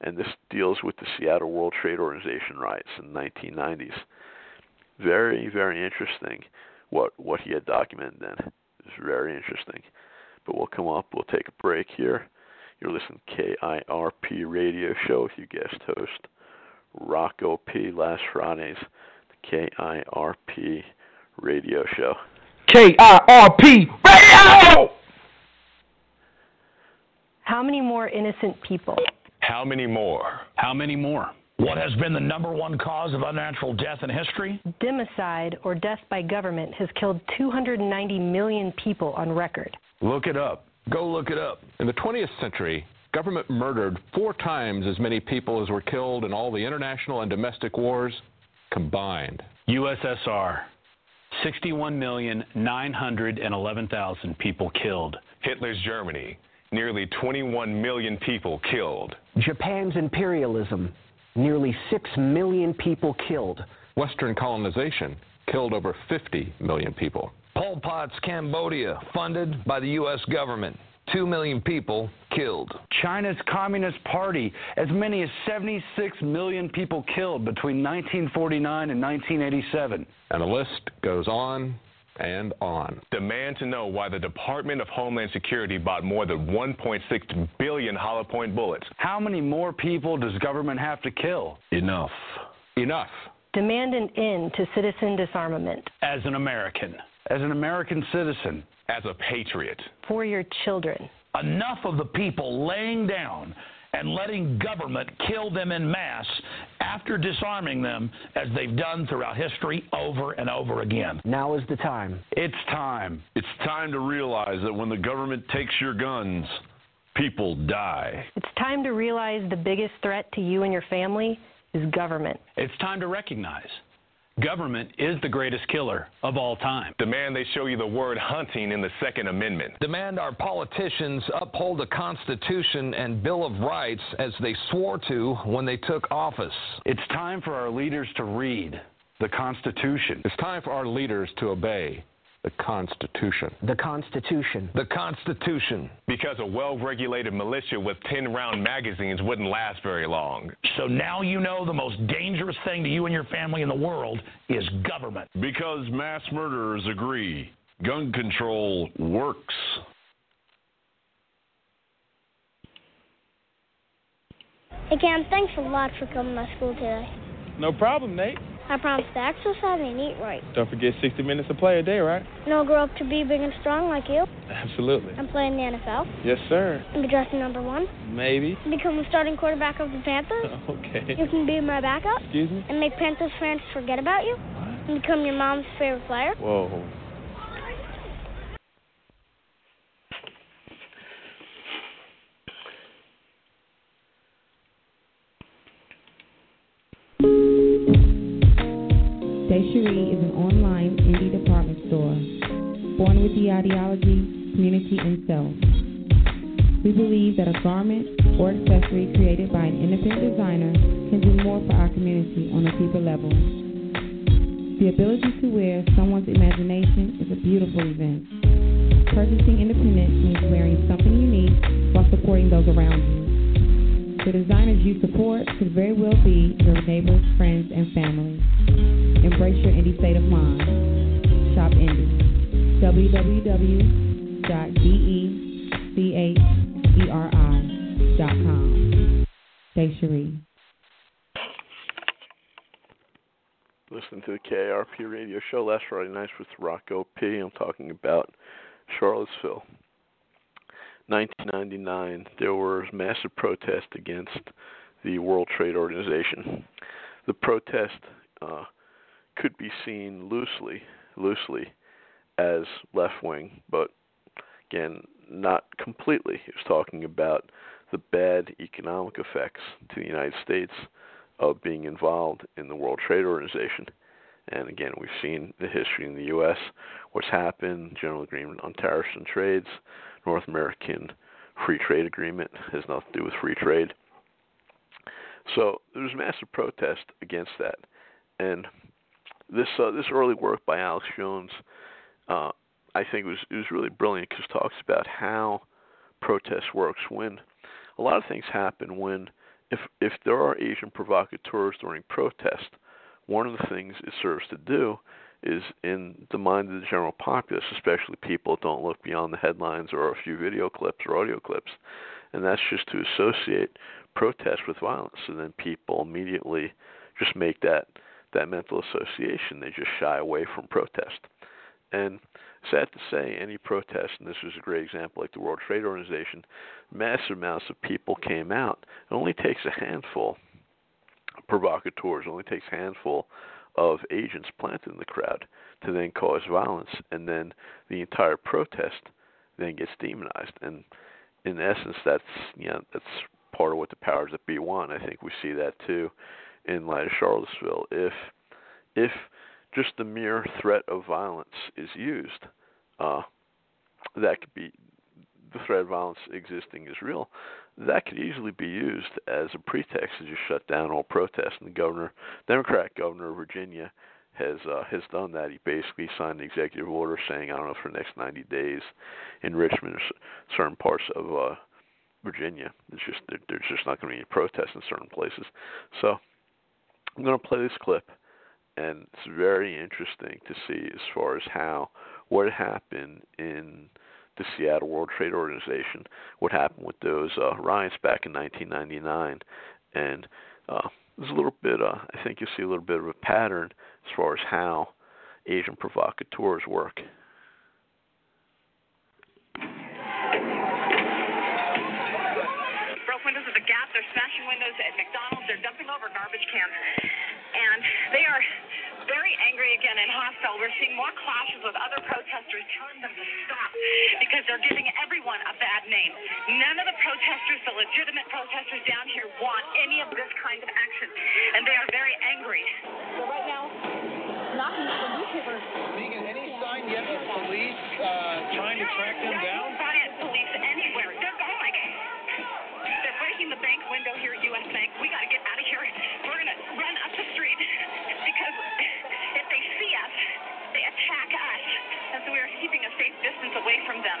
And this deals with the Seattle World Trade Organization riots in the 1990s. Very, very interesting what what he had documented then. It's very interesting. But we'll come up. We'll take a break here. You're listening to KIRP Radio Show with your guest host Rocco P. Last Fridays, the KIRP Radio Show. KIRP Radio. How many more innocent people? How many more? How many more? What has been the number one cause of unnatural death in history? Democide, or death by government, has killed 290 million people on record. Look it up. Go look it up. In the 20th century, government murdered four times as many people as were killed in all the international and domestic wars combined. USSR, 61,911,000 people killed. Hitler's Germany, nearly 21 million people killed. Japan's imperialism, nearly 6 million people killed. Western colonization killed over 50 million people. Pol Pot's Cambodia, funded by the U.S. government. 2 million people killed. China's Communist Party, as many as 76 million people killed between 1949 and 1987. And the list goes on and on. Demand to know why the Department of Homeland Security bought more than 1.6 billion hollow point bullets. How many more people does government have to kill? Enough. Enough. Demand an end to citizen disarmament. As an American, as an American citizen, as a patriot. For your children. Enough of the people laying down and letting government kill them in mass after disarming them as they've done throughout history over and over again. Now is the time. It's time. It's time to realize that when the government takes your guns, people die. It's time to realize the biggest threat to you and your family is government. It's time to recognize Government is the greatest killer of all time. Demand they show you the word hunting in the Second Amendment. Demand our politicians uphold the Constitution and Bill of Rights as they swore to when they took office. It's time for our leaders to read the Constitution. It's time for our leaders to obey the Constitution. The Constitution. The Constitution. Because a well regulated militia with 10 round magazines wouldn't last very long. So now you know the most dangerous thing to you and your family in the world is government. Because mass murderers agree gun control works. Hey, Cam, thanks a lot for coming to school today. No problem, Nate. I promise to exercise and eat right. Don't forget 60 minutes of play a day, right? And I'll grow up to be big and strong like you. Absolutely. And play in the NFL. Yes, sir. And be drafted number one. Maybe. Become the starting quarterback of the Panthers. okay. You can be my backup. Excuse me? And make Panthers fans forget about you. What? And become your mom's favorite player. Whoa. Cherie is an online indie department store, born with the ideology, community, and self. We believe that a garment or accessory created by an independent designer can do more for our community on a deeper level. The ability to wear someone's imagination is a beautiful event. Purchasing independent means wearing something unique while supporting those around you. The designers you support could very well be your neighbors, friends, and family. Embrace your indie state of mind. Shop indie. www.deceri.com. Stay Cherie. Listen to the KRP radio show last Friday night with Rocco P. I'm talking about Charlottesville. 1999, there was massive protest against the World Trade Organization. The protest uh, could be seen loosely, loosely as left wing, but again, not completely. He was talking about the bad economic effects to the United States of being involved in the World Trade Organization. And again, we've seen the history in the U.S., what's happened, General Agreement on Tariffs and Trades, North American Free Trade Agreement has nothing to do with free trade. So there was massive protest against that, and this uh, this early work by Alex Jones, uh, I think was it was really brilliant because it talks about how protest works when a lot of things happen when if if there are agent provocateurs during protest, one of the things it serves to do is in the mind of the general populace, especially people that don't look beyond the headlines or a few video clips or audio clips, and that's just to associate protest with violence, and then people immediately just make that that mental association. They just shy away from protest. And sad to say, any protest, and this was a great example, like the World Trade Organization, massive amounts of people came out. It only takes a handful of provocateurs, it only takes a handful of agents planted in the crowd to then cause violence, and then the entire protest then gets demonized. And in essence, that's you know that's part of what the powers that be want. I think we see that too in light of Charlottesville. If if just the mere threat of violence is used, uh, that could be the threat of violence existing is real. That could easily be used as a pretext to just shut down all protests. And the governor, Democrat governor of Virginia, has uh, has done that. He basically signed an executive order saying, I don't know, for the next 90 days, in Richmond or certain parts of uh, Virginia, it's just there's just not going to be any protests in certain places. So I'm going to play this clip, and it's very interesting to see as far as how what happened in the Seattle World Trade Organization, what happened with those uh, riots back in 1999, and uh, there's a little bit. Uh, I think you see a little bit of a pattern as far as how agent provocateurs work. Broke windows at the Gap. They're smashing windows at McDonald's. They're dumping over garbage cans, and they are very angry again and hostile. We're seeing more clashes with other protesters telling them to stop because they're giving everyone a bad name. None of the protesters, the legitimate protesters down here, want any of this kind of action, and they are very angry. So right now, knocking at the newspaper. Megan, any sign yet of police uh, trying to track them down? Riot police anywhere. They're going. They're breaking the bank window here at U.S. Bank. We got to get out of safe distance away from them.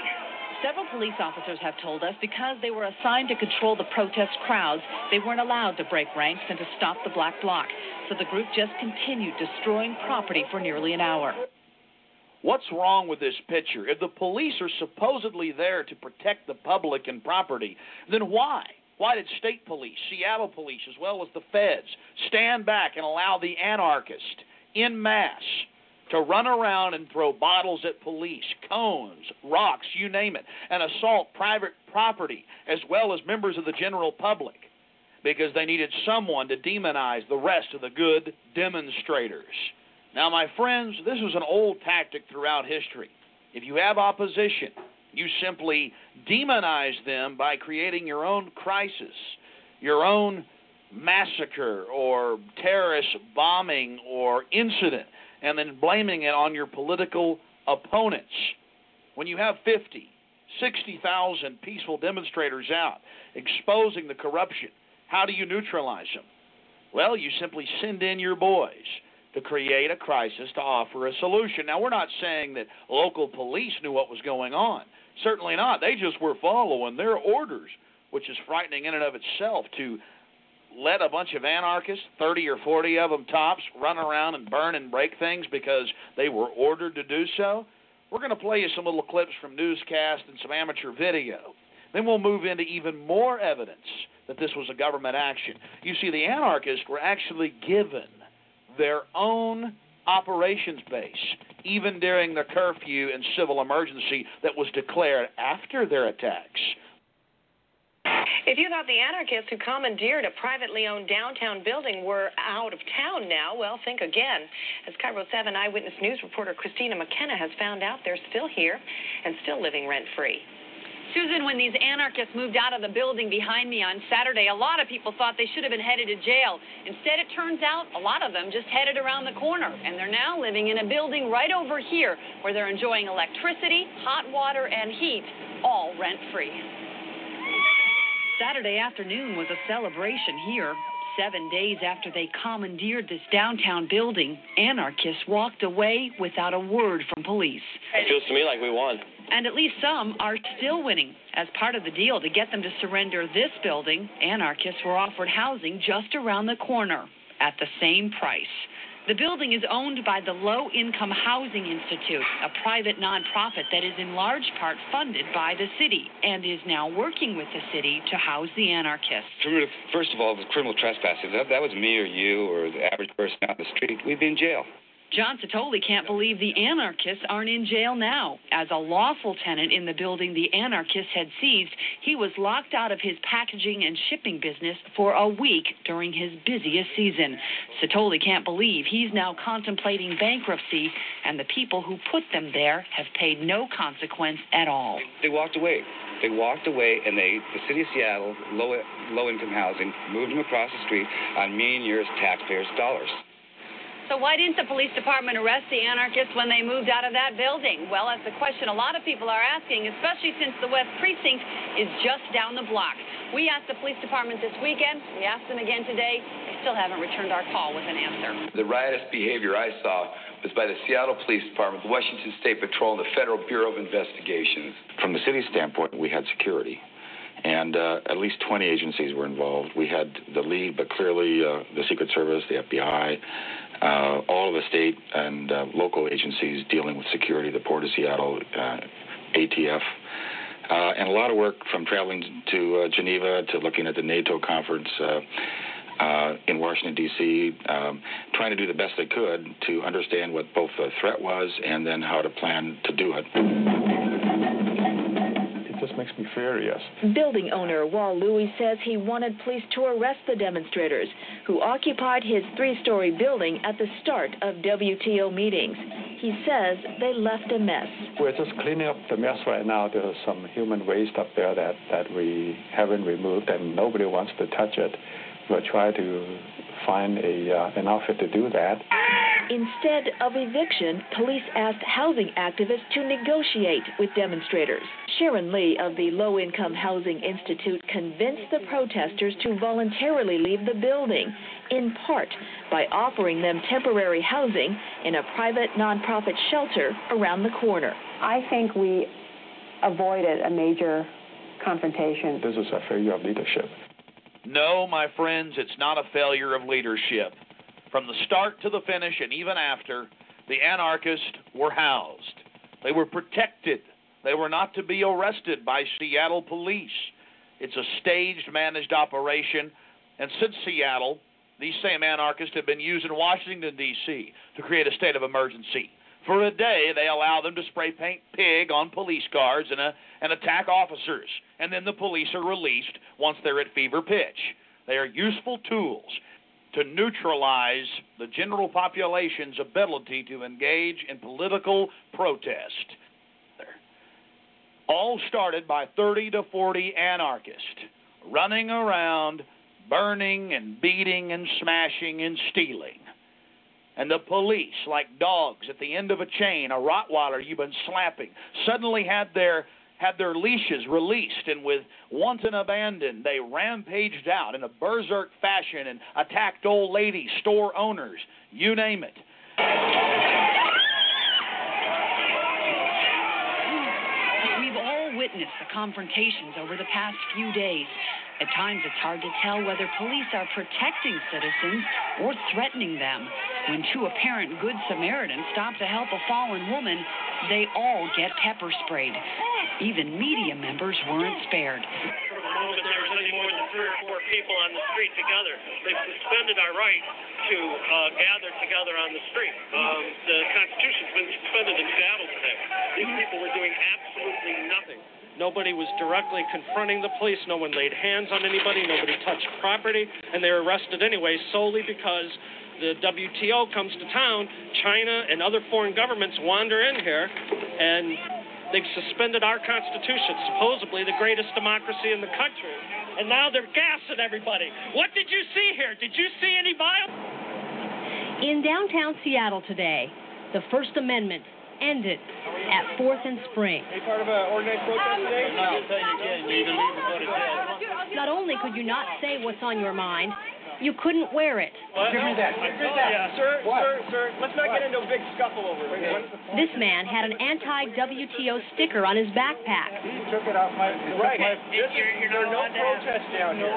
Several police officers have told us because they were assigned to control the protest crowds, they weren't allowed to break ranks and to stop the black bloc. So the group just continued destroying property for nearly an hour. What's wrong with this picture? If the police are supposedly there to protect the public and property, then why? Why did state police, Seattle police, as well as the feds stand back and allow the anarchists in mass to run around and throw bottles at police, cones, rocks, you name it, and assault private property as well as members of the general public? Because they needed someone to demonize the rest of the good demonstrators. Now, my friends, this is an old tactic throughout history. If you have opposition, you simply demonize them by creating your own crisis, your own massacre or terrorist bombing or incident, and then blaming it on your political opponents. When you have 50, 60,000 peaceful demonstrators out exposing the corruption, how do you neutralize them? Well, you simply send in your boys to create a crisis to offer a solution. Now, we're not saying that local police knew what was going on. Certainly not. They just were following their orders, which is frightening in and of itself to let a bunch of anarchists, 30 or 40 of them tops, run around and burn and break things because they were ordered to do so. We're going to play you some little clips from newscast and some amateur video. Then we'll move into even more evidence that this was a government action. You see, the anarchists were actually given their own operations base, even during the curfew and civil emergency that was declared after their attacks. If you thought the anarchists who commandeered a privately owned downtown building were out of town now, well, think again. As KIRO 7 Eyewitness News reporter Christina McKenna has found out they're still here and still living rent free. Susan, when these anarchists moved out of the building behind me on Saturday, a lot of people thought they should have been headed to jail. Instead, it turns out a lot of them just headed around the corner, and they're now living in a building right over here where they're enjoying electricity, hot water, and heat, all rent free. Saturday afternoon was a celebration here. Seven days after they commandeered this downtown building, anarchists walked away without a word from police. It feels to me like we won. And at least some are still winning. As part of the deal to get them to surrender this building, anarchists were offered housing just around the corner at the same price. The building is owned by the Low Income Housing Institute, a private nonprofit that is in large part funded by the city and is now working with the city to house the anarchists. First of all, with criminal trespassing, that, that was me or you or the average person out in the street, we'd be in jail. John Satoli can't believe the anarchists aren't in jail now. As a lawful tenant in the building the anarchists had seized, he was locked out of his packaging and shipping business for a week during his busiest season. Satoli can't believe he's now contemplating bankruptcy, and the people who put them there have paid no consequence at all. They walked away. They walked away, and they, the city of Seattle, low low income housing, moved them across the street on me and yours taxpayers' dollars. So why didn't the police department arrest the anarchists when they moved out of that building? Well, that's the question a lot of people are asking, especially since the West Precinct is just down the block. We asked the police department this weekend. We asked them again today. They still haven't returned our call with an answer. The riotous behavior I saw was by the Seattle Police Department, the Washington State Patrol, and the Federal Bureau of Investigations. From the city's standpoint, we had security and uh, at least 20 agencies were involved. We had the lead, but clearly uh, the Secret Service, the FBI, uh, all of the state and uh, local agencies dealing with security, the Port of Seattle, uh, ATF. Uh, and a lot of work from traveling to Geneva to looking at the NATO conference in Washington, D.C., um, trying to do the best they could to understand what both the threat was and then how to plan to do it makes me furious. Building owner Wal Louis says he wanted police to arrest the demonstrators who occupied his three story building at the start of WTO meetings. He says they left a mess. We're just cleaning up the mess right now. There's some human waste up there that, that we haven't removed, and nobody wants to touch it. We'll try to find a, uh, an outfit to do that. Instead of eviction, police asked housing activists to negotiate with demonstrators. Sharon Lee of the Low Income Housing Institute convinced the protesters to voluntarily leave the building, in part by offering them temporary housing in a private nonprofit shelter around the corner. I think we avoided a major confrontation. This is a failure of leadership. No, my friends, it's not a failure of leadership. From the start to the finish and even after, the anarchists were housed. They were protected. They were not to be arrested by Seattle police. It's a staged, managed operation. And since Seattle, these same anarchists have been used in Washington, D.C. to create a state of emergency. For a day, they allow them to spray paint pig on police cars and, uh, and attack officers. And then the police are released once they're at fever pitch. They are useful tools to neutralize the general population's ability to engage in political protest. All started by 30 to 40 anarchists running around, burning and beating and smashing and stealing. And the police, like dogs at the end of a chain, a Rottweiler you've been slapping, suddenly had their had their leashes released and with wanton abandon they rampaged out in a berserk fashion and attacked old ladies, store owners, you name it. Witnessed the confrontations over the past few days. At times, it's hard to tell whether police are protecting citizens or threatening them. When two apparent Good Samaritans stop to help a fallen woman, they all get pepper sprayed. Even media members weren't spared. Any more than three or four people on the street together, they've suspended our right to uh, gather together on the street. Um, the Constitution's been suspended in Seattle today. These people were doing absolutely nothing. Nobody was directly confronting the police. No one laid hands on anybody. Nobody touched property. And they were arrested anyway solely because the WTO comes to town. China and other foreign governments wander in here and they've suspended our Constitution, supposedly the greatest democracy in the country. And now they're gassing everybody. What did you see here? Did you see any violence? In downtown Seattle today, the First Amendment ended at 4th and Spring. Any part of an organized protest today? No, I'll tell you again, you either leave or go to jail. Not only could you not say what's on your mind, you couldn't wear it. What? Give me that. Yeah, sir, sir, sir, let's not get into a big scuffle over it. okay? This man had an anti-WTO sticker on his backpack. He took it off my. Right. This is, there are no protests down here.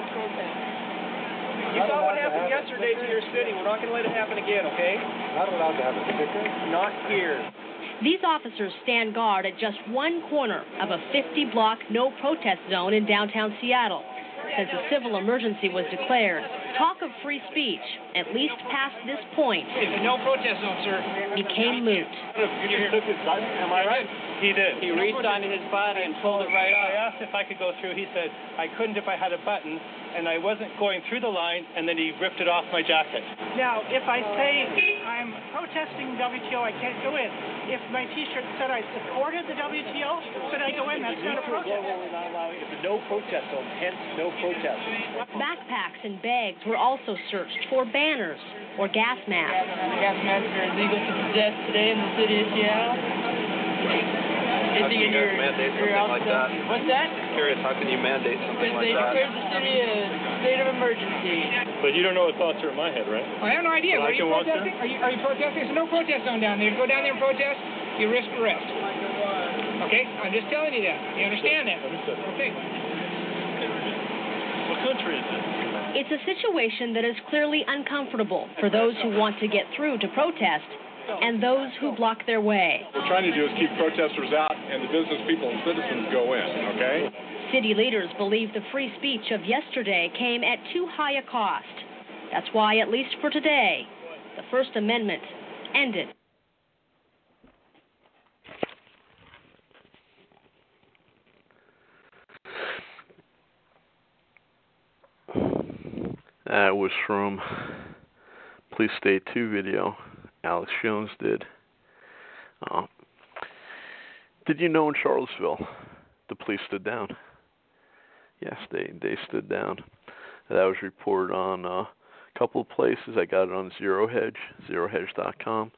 You saw what happened yesterday to your city. We're not going to let it happen again, okay? Not allowed to have a sticker. Not here. These officers stand guard at just one corner of a 50-block no protest zone in downtown Seattle. Since a civil emergency was declared, talk of free speech, at least past this point, It's no protest zone, sir. became moot. You just took his button, am I right? He did. He reached onto his body and pulled it right off. I asked if I could go through. He said I couldn't if I had a button, and I wasn't going through the line, and then he ripped it off my jacket. Now, if I say I'm protesting WTO, I can't go in. If my T-shirt said I supported the WTO, could I go in? That's not a protest. It's no protest zone, hence no protest. Backpacks and bags were also searched for banners or gas masks. Gas masks are illegal to possess today in the city of Seattle. Is How he can in you your, guys mandate your something like that? What's that? Curious, how can you mandate something Because like they that? declared the city a state of emergency. But you don't know what thoughts are in my head, right? I have no idea. Well, I What are you can walk protesting? Are you, are you protesting? There's no protest zone down there. You go down there and protest, you risk arrest. Okay? I'm just telling you that. You understand that? Okay. What country is this? It's a situation that is clearly uncomfortable for those who want to get through to protest and those who block their way. What we're trying to do is keep protesters out and the business people and citizens go in, okay? City leaders believe the free speech of yesterday came at too high a cost. That's why, at least for today, the First Amendment ended. That was from Police State 2 video Alex Jones did. Uh, did you know in Charlottesville the police stood down? Yes, they they stood down. That was reported on uh, a couple of places. I got it on Zero Hedge, zerohedge.com,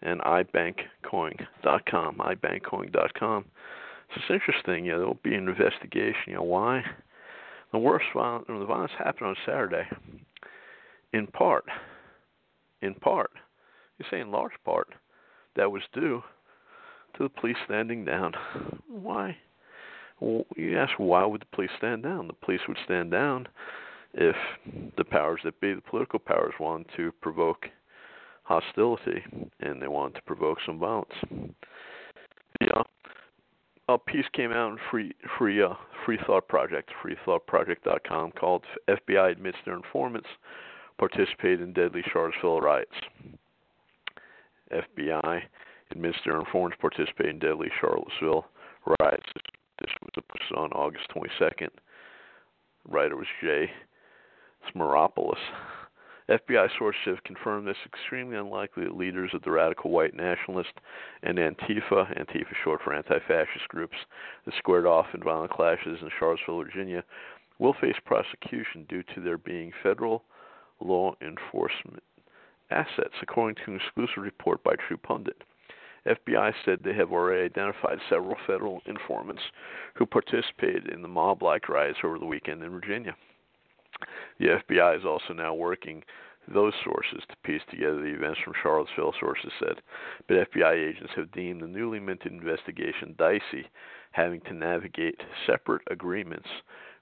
and ibankcoin.com, ibankcoin.com. So it's interesting. You know, there'll be an investigation. You know why? The worst violence, the violence happened on Saturday. In part, in part, you say in large part, that was due to the police standing down. Why? Well, you ask why would the police stand down? The police would stand down if the powers that be, the political powers, wanted to provoke hostility and they wanted to provoke some violence. Yeah, a piece came out in free free uh, free thought project freethoughtproject.com called FBI admits their informants participated in deadly Charlottesville riots. FBI admits their informants participated in deadly Charlottesville riots. This, was posted on August 22nd. writer was Jay Syrmopoulos. FBI sources have confirmed this extremely unlikely that leaders of the radical white nationalist and Antifa, Antifa short for anti-fascist groups that squared off in violent clashes in Charlottesville, Virginia, will face prosecution due to their being federal law enforcement assets, according to an exclusive report by True Pundit. FBI said they have already identified several federal informants who participated in the mob like riots over the weekend in Virginia. The FBI is also now working those sources to piece together the events from Charlottesville, sources said. But FBI agents have deemed the newly minted investigation dicey, having to navigate separate agreements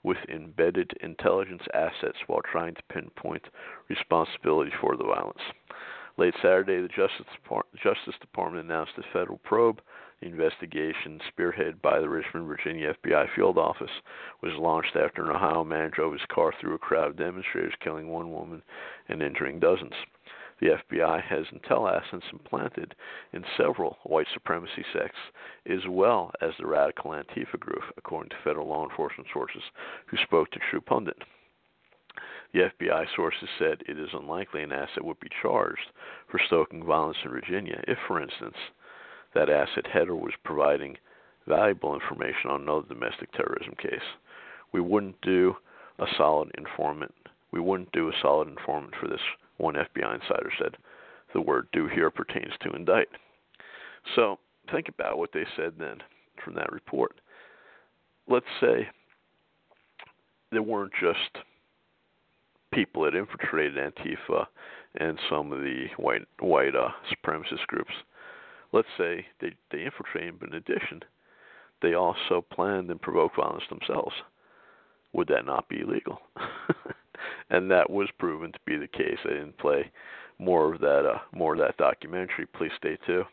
with embedded intelligence assets while trying to pinpoint responsibility for the violence. Late Saturday, the Justice, Depart- Justice Department announced a federal probe. Investigation, spearheaded by the Richmond, Virginia FBI field office, was launched after an Ohio man drove his car through a crowd of demonstrators, killing one woman and injuring dozens. The FBI has intel assets implanted in several white supremacy sects, as well as the radical Antifa group, according to federal law enforcement sources who spoke to True Pundit. The FBI sources said it is unlikely an asset would be charged for stoking violence in Virginia if, for instance, that asset header was providing valuable information on another domestic terrorism case. We wouldn't do a solid informant. We wouldn't do a solid informant for this, one FBI insider said. The word do here pertains to indict. So think about what they said then from that report. Let's say there weren't just people that infiltrated Antifa and some of the white white uh, supremacist groups. Let's say they they infiltrated, but in addition, they also planned and provoked violence themselves. Would that not be illegal? and that was proven to be the case. I didn't play more of that uh, more of that documentary. Please stay tuned.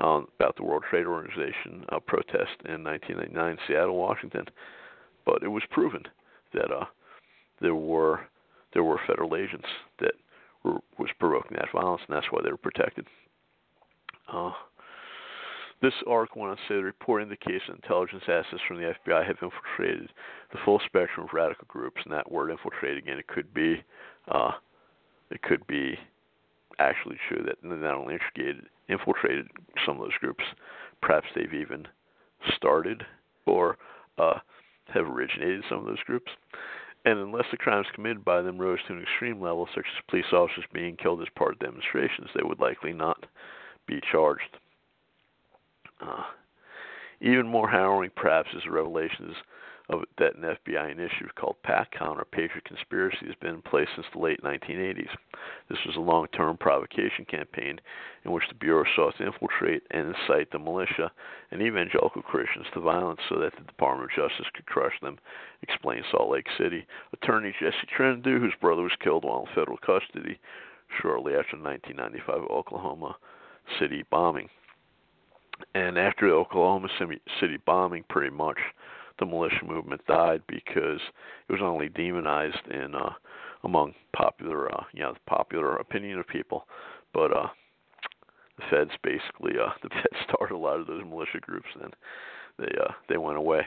Um, about the World Trade Organization uh, protest in 1999, Seattle, Washington. But it was proven that uh, there were there were federal agents that were was provoking that violence, and that's why they were protected. Uh, this article went on to say the report indicates that intelligence assets from the FBI have infiltrated the full spectrum of radical groups, and that word infiltrate again, it could be uh, it could be actually true that they not only infiltrated, infiltrated some of those groups, perhaps they've even started or uh, have originated some of those groups. And unless the crimes committed by them rose to an extreme level, such as police officers being killed as part of demonstrations, they would likely not be charged. Uh, even more harrowing, perhaps, is the revelations of that an FBI initiative called PATCON, or Patriot Conspiracy, has been in place since the late 1980s. This was a long term provocation campaign in which the Bureau sought to infiltrate and incite the militia and evangelical Christians to violence so that the Department of Justice could crush them, explained Salt Lake City. Attorney Jesse Trentadue, whose brother was killed while in federal custody shortly after the 1995 Oklahoma City bombing. And after the Oklahoma City bombing, pretty much the militia movement died because it was only demonized in uh, among popular, uh, you know, the popular opinion of people. But uh, the feds basically, uh, the feds started a lot of those militia groups, and they uh, they went away.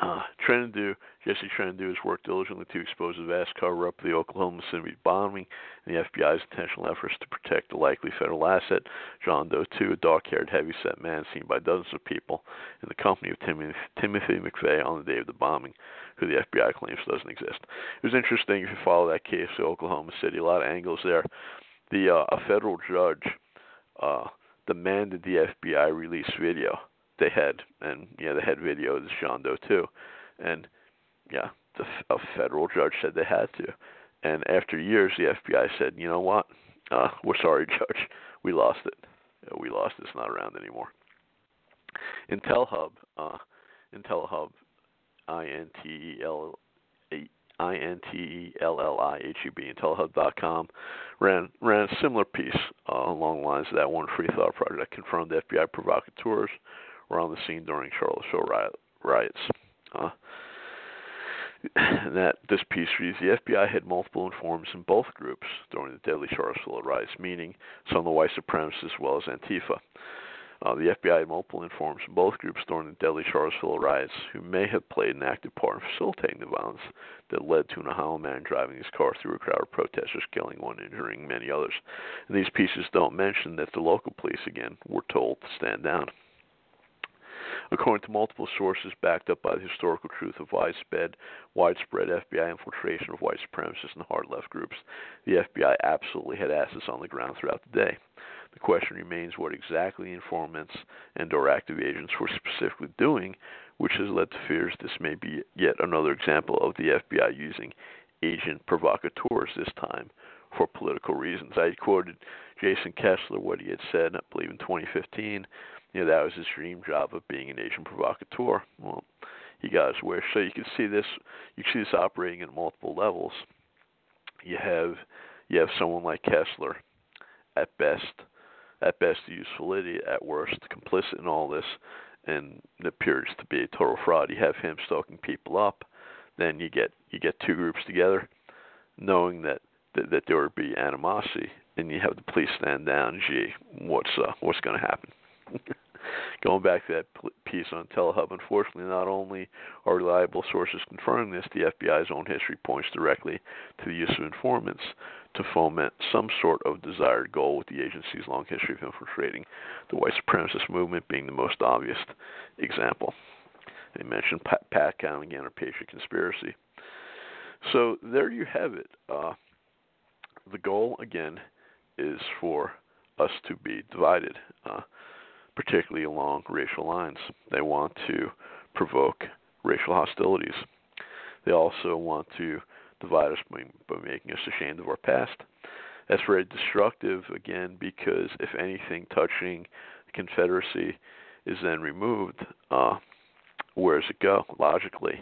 Uh, Trentadue, Jesse Trentadue has worked diligently to expose the vast cover up of the Oklahoma City bombing and the FBI's intentional efforts to protect the likely federal asset. John Doe, too, a dark haired, heavy set man seen by dozens of people in the company of Tim- Timothy McVeigh on the day of the bombing, who the FBI claims doesn't exist. It was interesting if you follow that case of Oklahoma City, a lot of angles there. The uh, A federal judge uh, demanded the FBI release video they had, and yeah, they had video of John Doe too, and yeah, the, a federal judge said they had to, and after years, the FBI said, you know what, uh, we're sorry, Judge, we lost it, we lost. It. It's not around anymore. IntelHub, uh, IntelHub, I N T E L I N T E L L I H U B, IntelHub.com, ran ran a similar piece uh, along the lines of that one Free Thought project that confirmed the FBI provocateurs were on the scene during Charlottesville riot, riots. Uh, and that this piece reads the FBI had multiple informants in both groups during the deadly Charlottesville riots, meaning some of the white supremacists as well as Antifa. Uh, the FBI had multiple informants in both groups during the deadly Charlottesville riots who may have played an active part in facilitating the violence that led to an Ohio man driving his car through a crowd of protesters, killing one, injuring many others. And these pieces don't mention that the local police, again, were told to stand down. According to multiple sources backed up by the historical truth of widespread, widespread FBI infiltration of white supremacists and hard left groups, the FBI absolutely had assets on the ground throughout the day. The question remains what exactly informants and or active agents were specifically doing, which has led to fears this may be yet another example of the FBI using agent provocateurs this time for political reasons. I quoted Jason Kessler what he had said, I believe in 2015. You know that was his dream job of being an agent provocateur. Well, he got his wish. So you can see this. You can see this operating at multiple levels. You have you have someone like Kessler, at best, at best a useful idiot, at worst complicit in all this, and it appears to be a total fraud. You have him stalking people up. Then you get you get two groups together, knowing that that, that there would be animosity, and you have the police stand down. Gee, what's uh, what's going to happen? Going back to that piece on Telehub, unfortunately, not only are reliable sources confirming this, the FBI's own history points directly to the use of informants to foment some sort of desired goal, with the agency's long history of infiltrating the white supremacist movement being the most obvious example. They mentioned Pat, Pat again, or Patriot Conspiracy. So there you have it. Uh, the goal, again, is for us to be divided. Uh, particularly along racial lines. They want to provoke racial hostilities. They also want to divide us by, by making us ashamed of our past. That's very destructive, again, because if anything touching the Confederacy is then removed, uh, where does it go? Logically,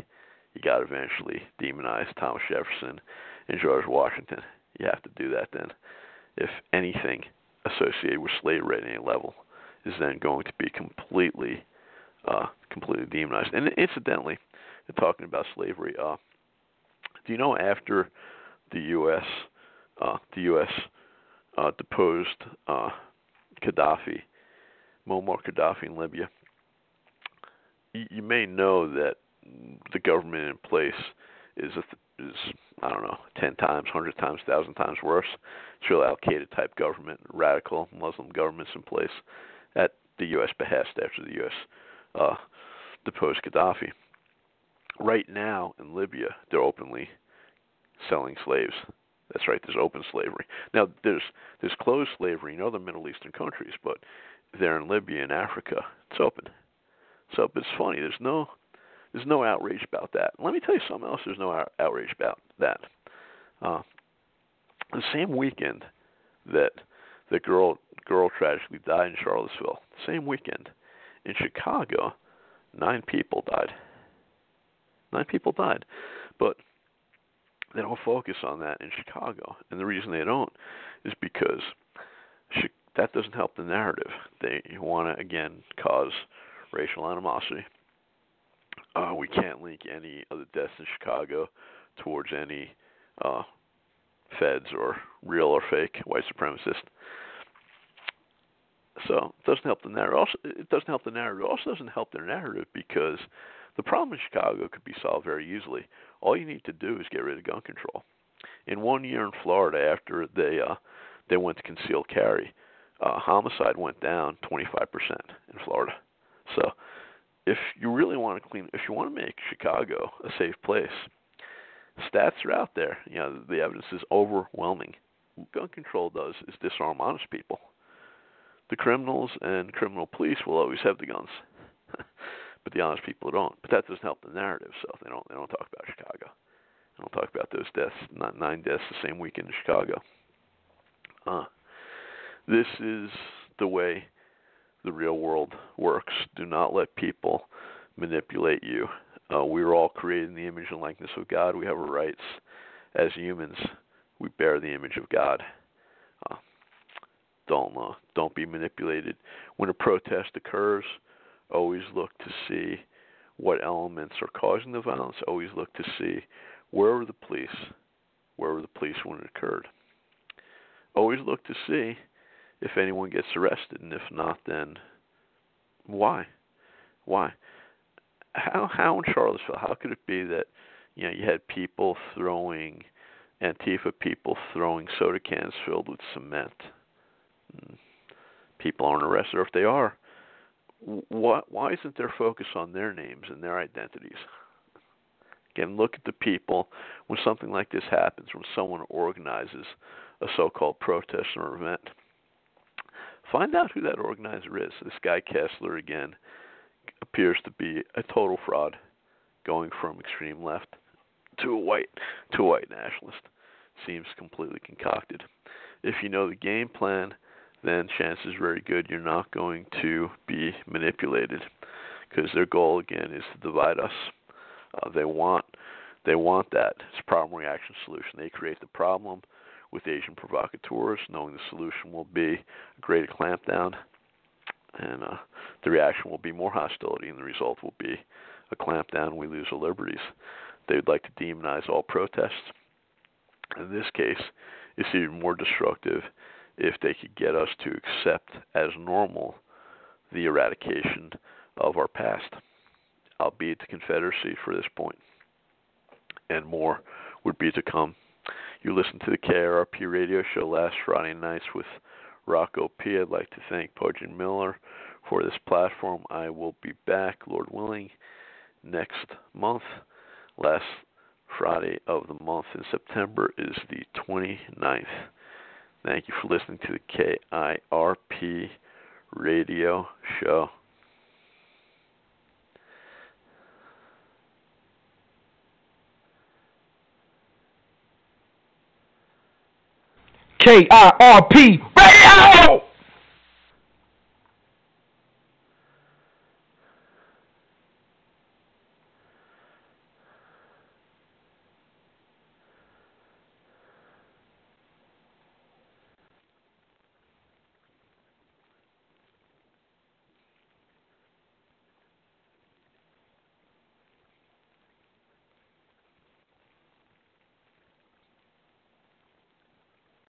you got to eventually demonize Thomas Jefferson and George Washington. You have to do that then, if anything associated with slavery at any level is then going to be completely uh, completely demonized. And incidentally, talking about slavery, uh, do you know after the U.S. Uh, the U.S. Uh, deposed uh, Gaddafi, Muammar Gaddafi in Libya, you, you may know that the government in place is a, is I don't know ten times, hundred times, thousand times worse. It's real Al Qaeda type government, radical Muslim governments in place at the U.S. behest after the U.S. Uh, deposed Gaddafi. Right now in Libya, they're openly selling slaves. That's right. There's open slavery. Now there's there's closed slavery in other Middle Eastern countries, but there in Libya and Africa, it's open. So it's funny. There's no there's no outrage about that. Let me tell you something else. There's no outrage about that. Uh, the same weekend that the girl girl tragically died in Charlottesville. Same weekend. In Chicago, nine people died. Nine people died. But they don't focus on that in Chicago. And the reason they don't is because that doesn't help the narrative. They want to, again, cause racial animosity. Uh, we can't link any of the deaths in Chicago towards any uh, feds or real or fake white supremacists. So it doesn't help the narrative. It doesn't help the narrative. It also doesn't help their narrative because the problem in Chicago could be solved very easily. All you need to do is get rid of gun control. In one year in Florida, after they uh, they went to concealed carry, uh, homicide went down 25% in Florida. So if you really want to clean, if you want to make Chicago a safe place, stats are out there. You know the evidence is overwhelming. What gun control does is disarm honest people the criminals and criminal police will always have the guns, but the honest people don't. But that doesn't help the narrative, so they don't they don't talk about Chicago. They don't talk about those deaths, not nine deaths the same weekend in Chicago. Uh, this is the way the real world works. Do not let people manipulate you. Uh, we are all created in the image and likeness of God. We have rights as humans. We bear the image of God. Don't don't be manipulated. When a protest occurs, always look to see what elements are causing the violence. Always look to see where were the police, where were the police when it occurred. Always look to see if anyone gets arrested, and if not, then why? Why? How how in Charlottesville? How could it be that you know you had people throwing Antifa people throwing soda cans filled with cement? People aren't arrested, or if they are, what, why isn't there focus on their names and their identities? Again, look at the people when something like this happens, when someone organizes a so called protest or event. Find out who that organizer is. This guy Kessler, again, appears to be a total fraud, going from extreme left to a white to a white nationalist seems completely concocted. If you know the game plan, then chances are very good you're not going to be manipulated because their goal again is to divide us. Uh, they want they want that. It's a problem reaction solution. They create the problem with agent provocateurs, knowing the solution will be a greater clampdown, and uh, the reaction will be more hostility, and the result will be a clampdown. We lose our liberties. They would like to demonize all protests. In this case, it's even more destructive if they could get us to accept as normal the eradication of our past, albeit the Confederacy for this point, and more would be to come. You listened to the KIRP radio show last Friday nights with Rocco P. I'd like to thank Pudgeon Miller for this platform. I will be back, Lord willing, next month. Last Friday of the month in September is the 29th. Thank you for listening to the KIRP radio show. KIRP Radio!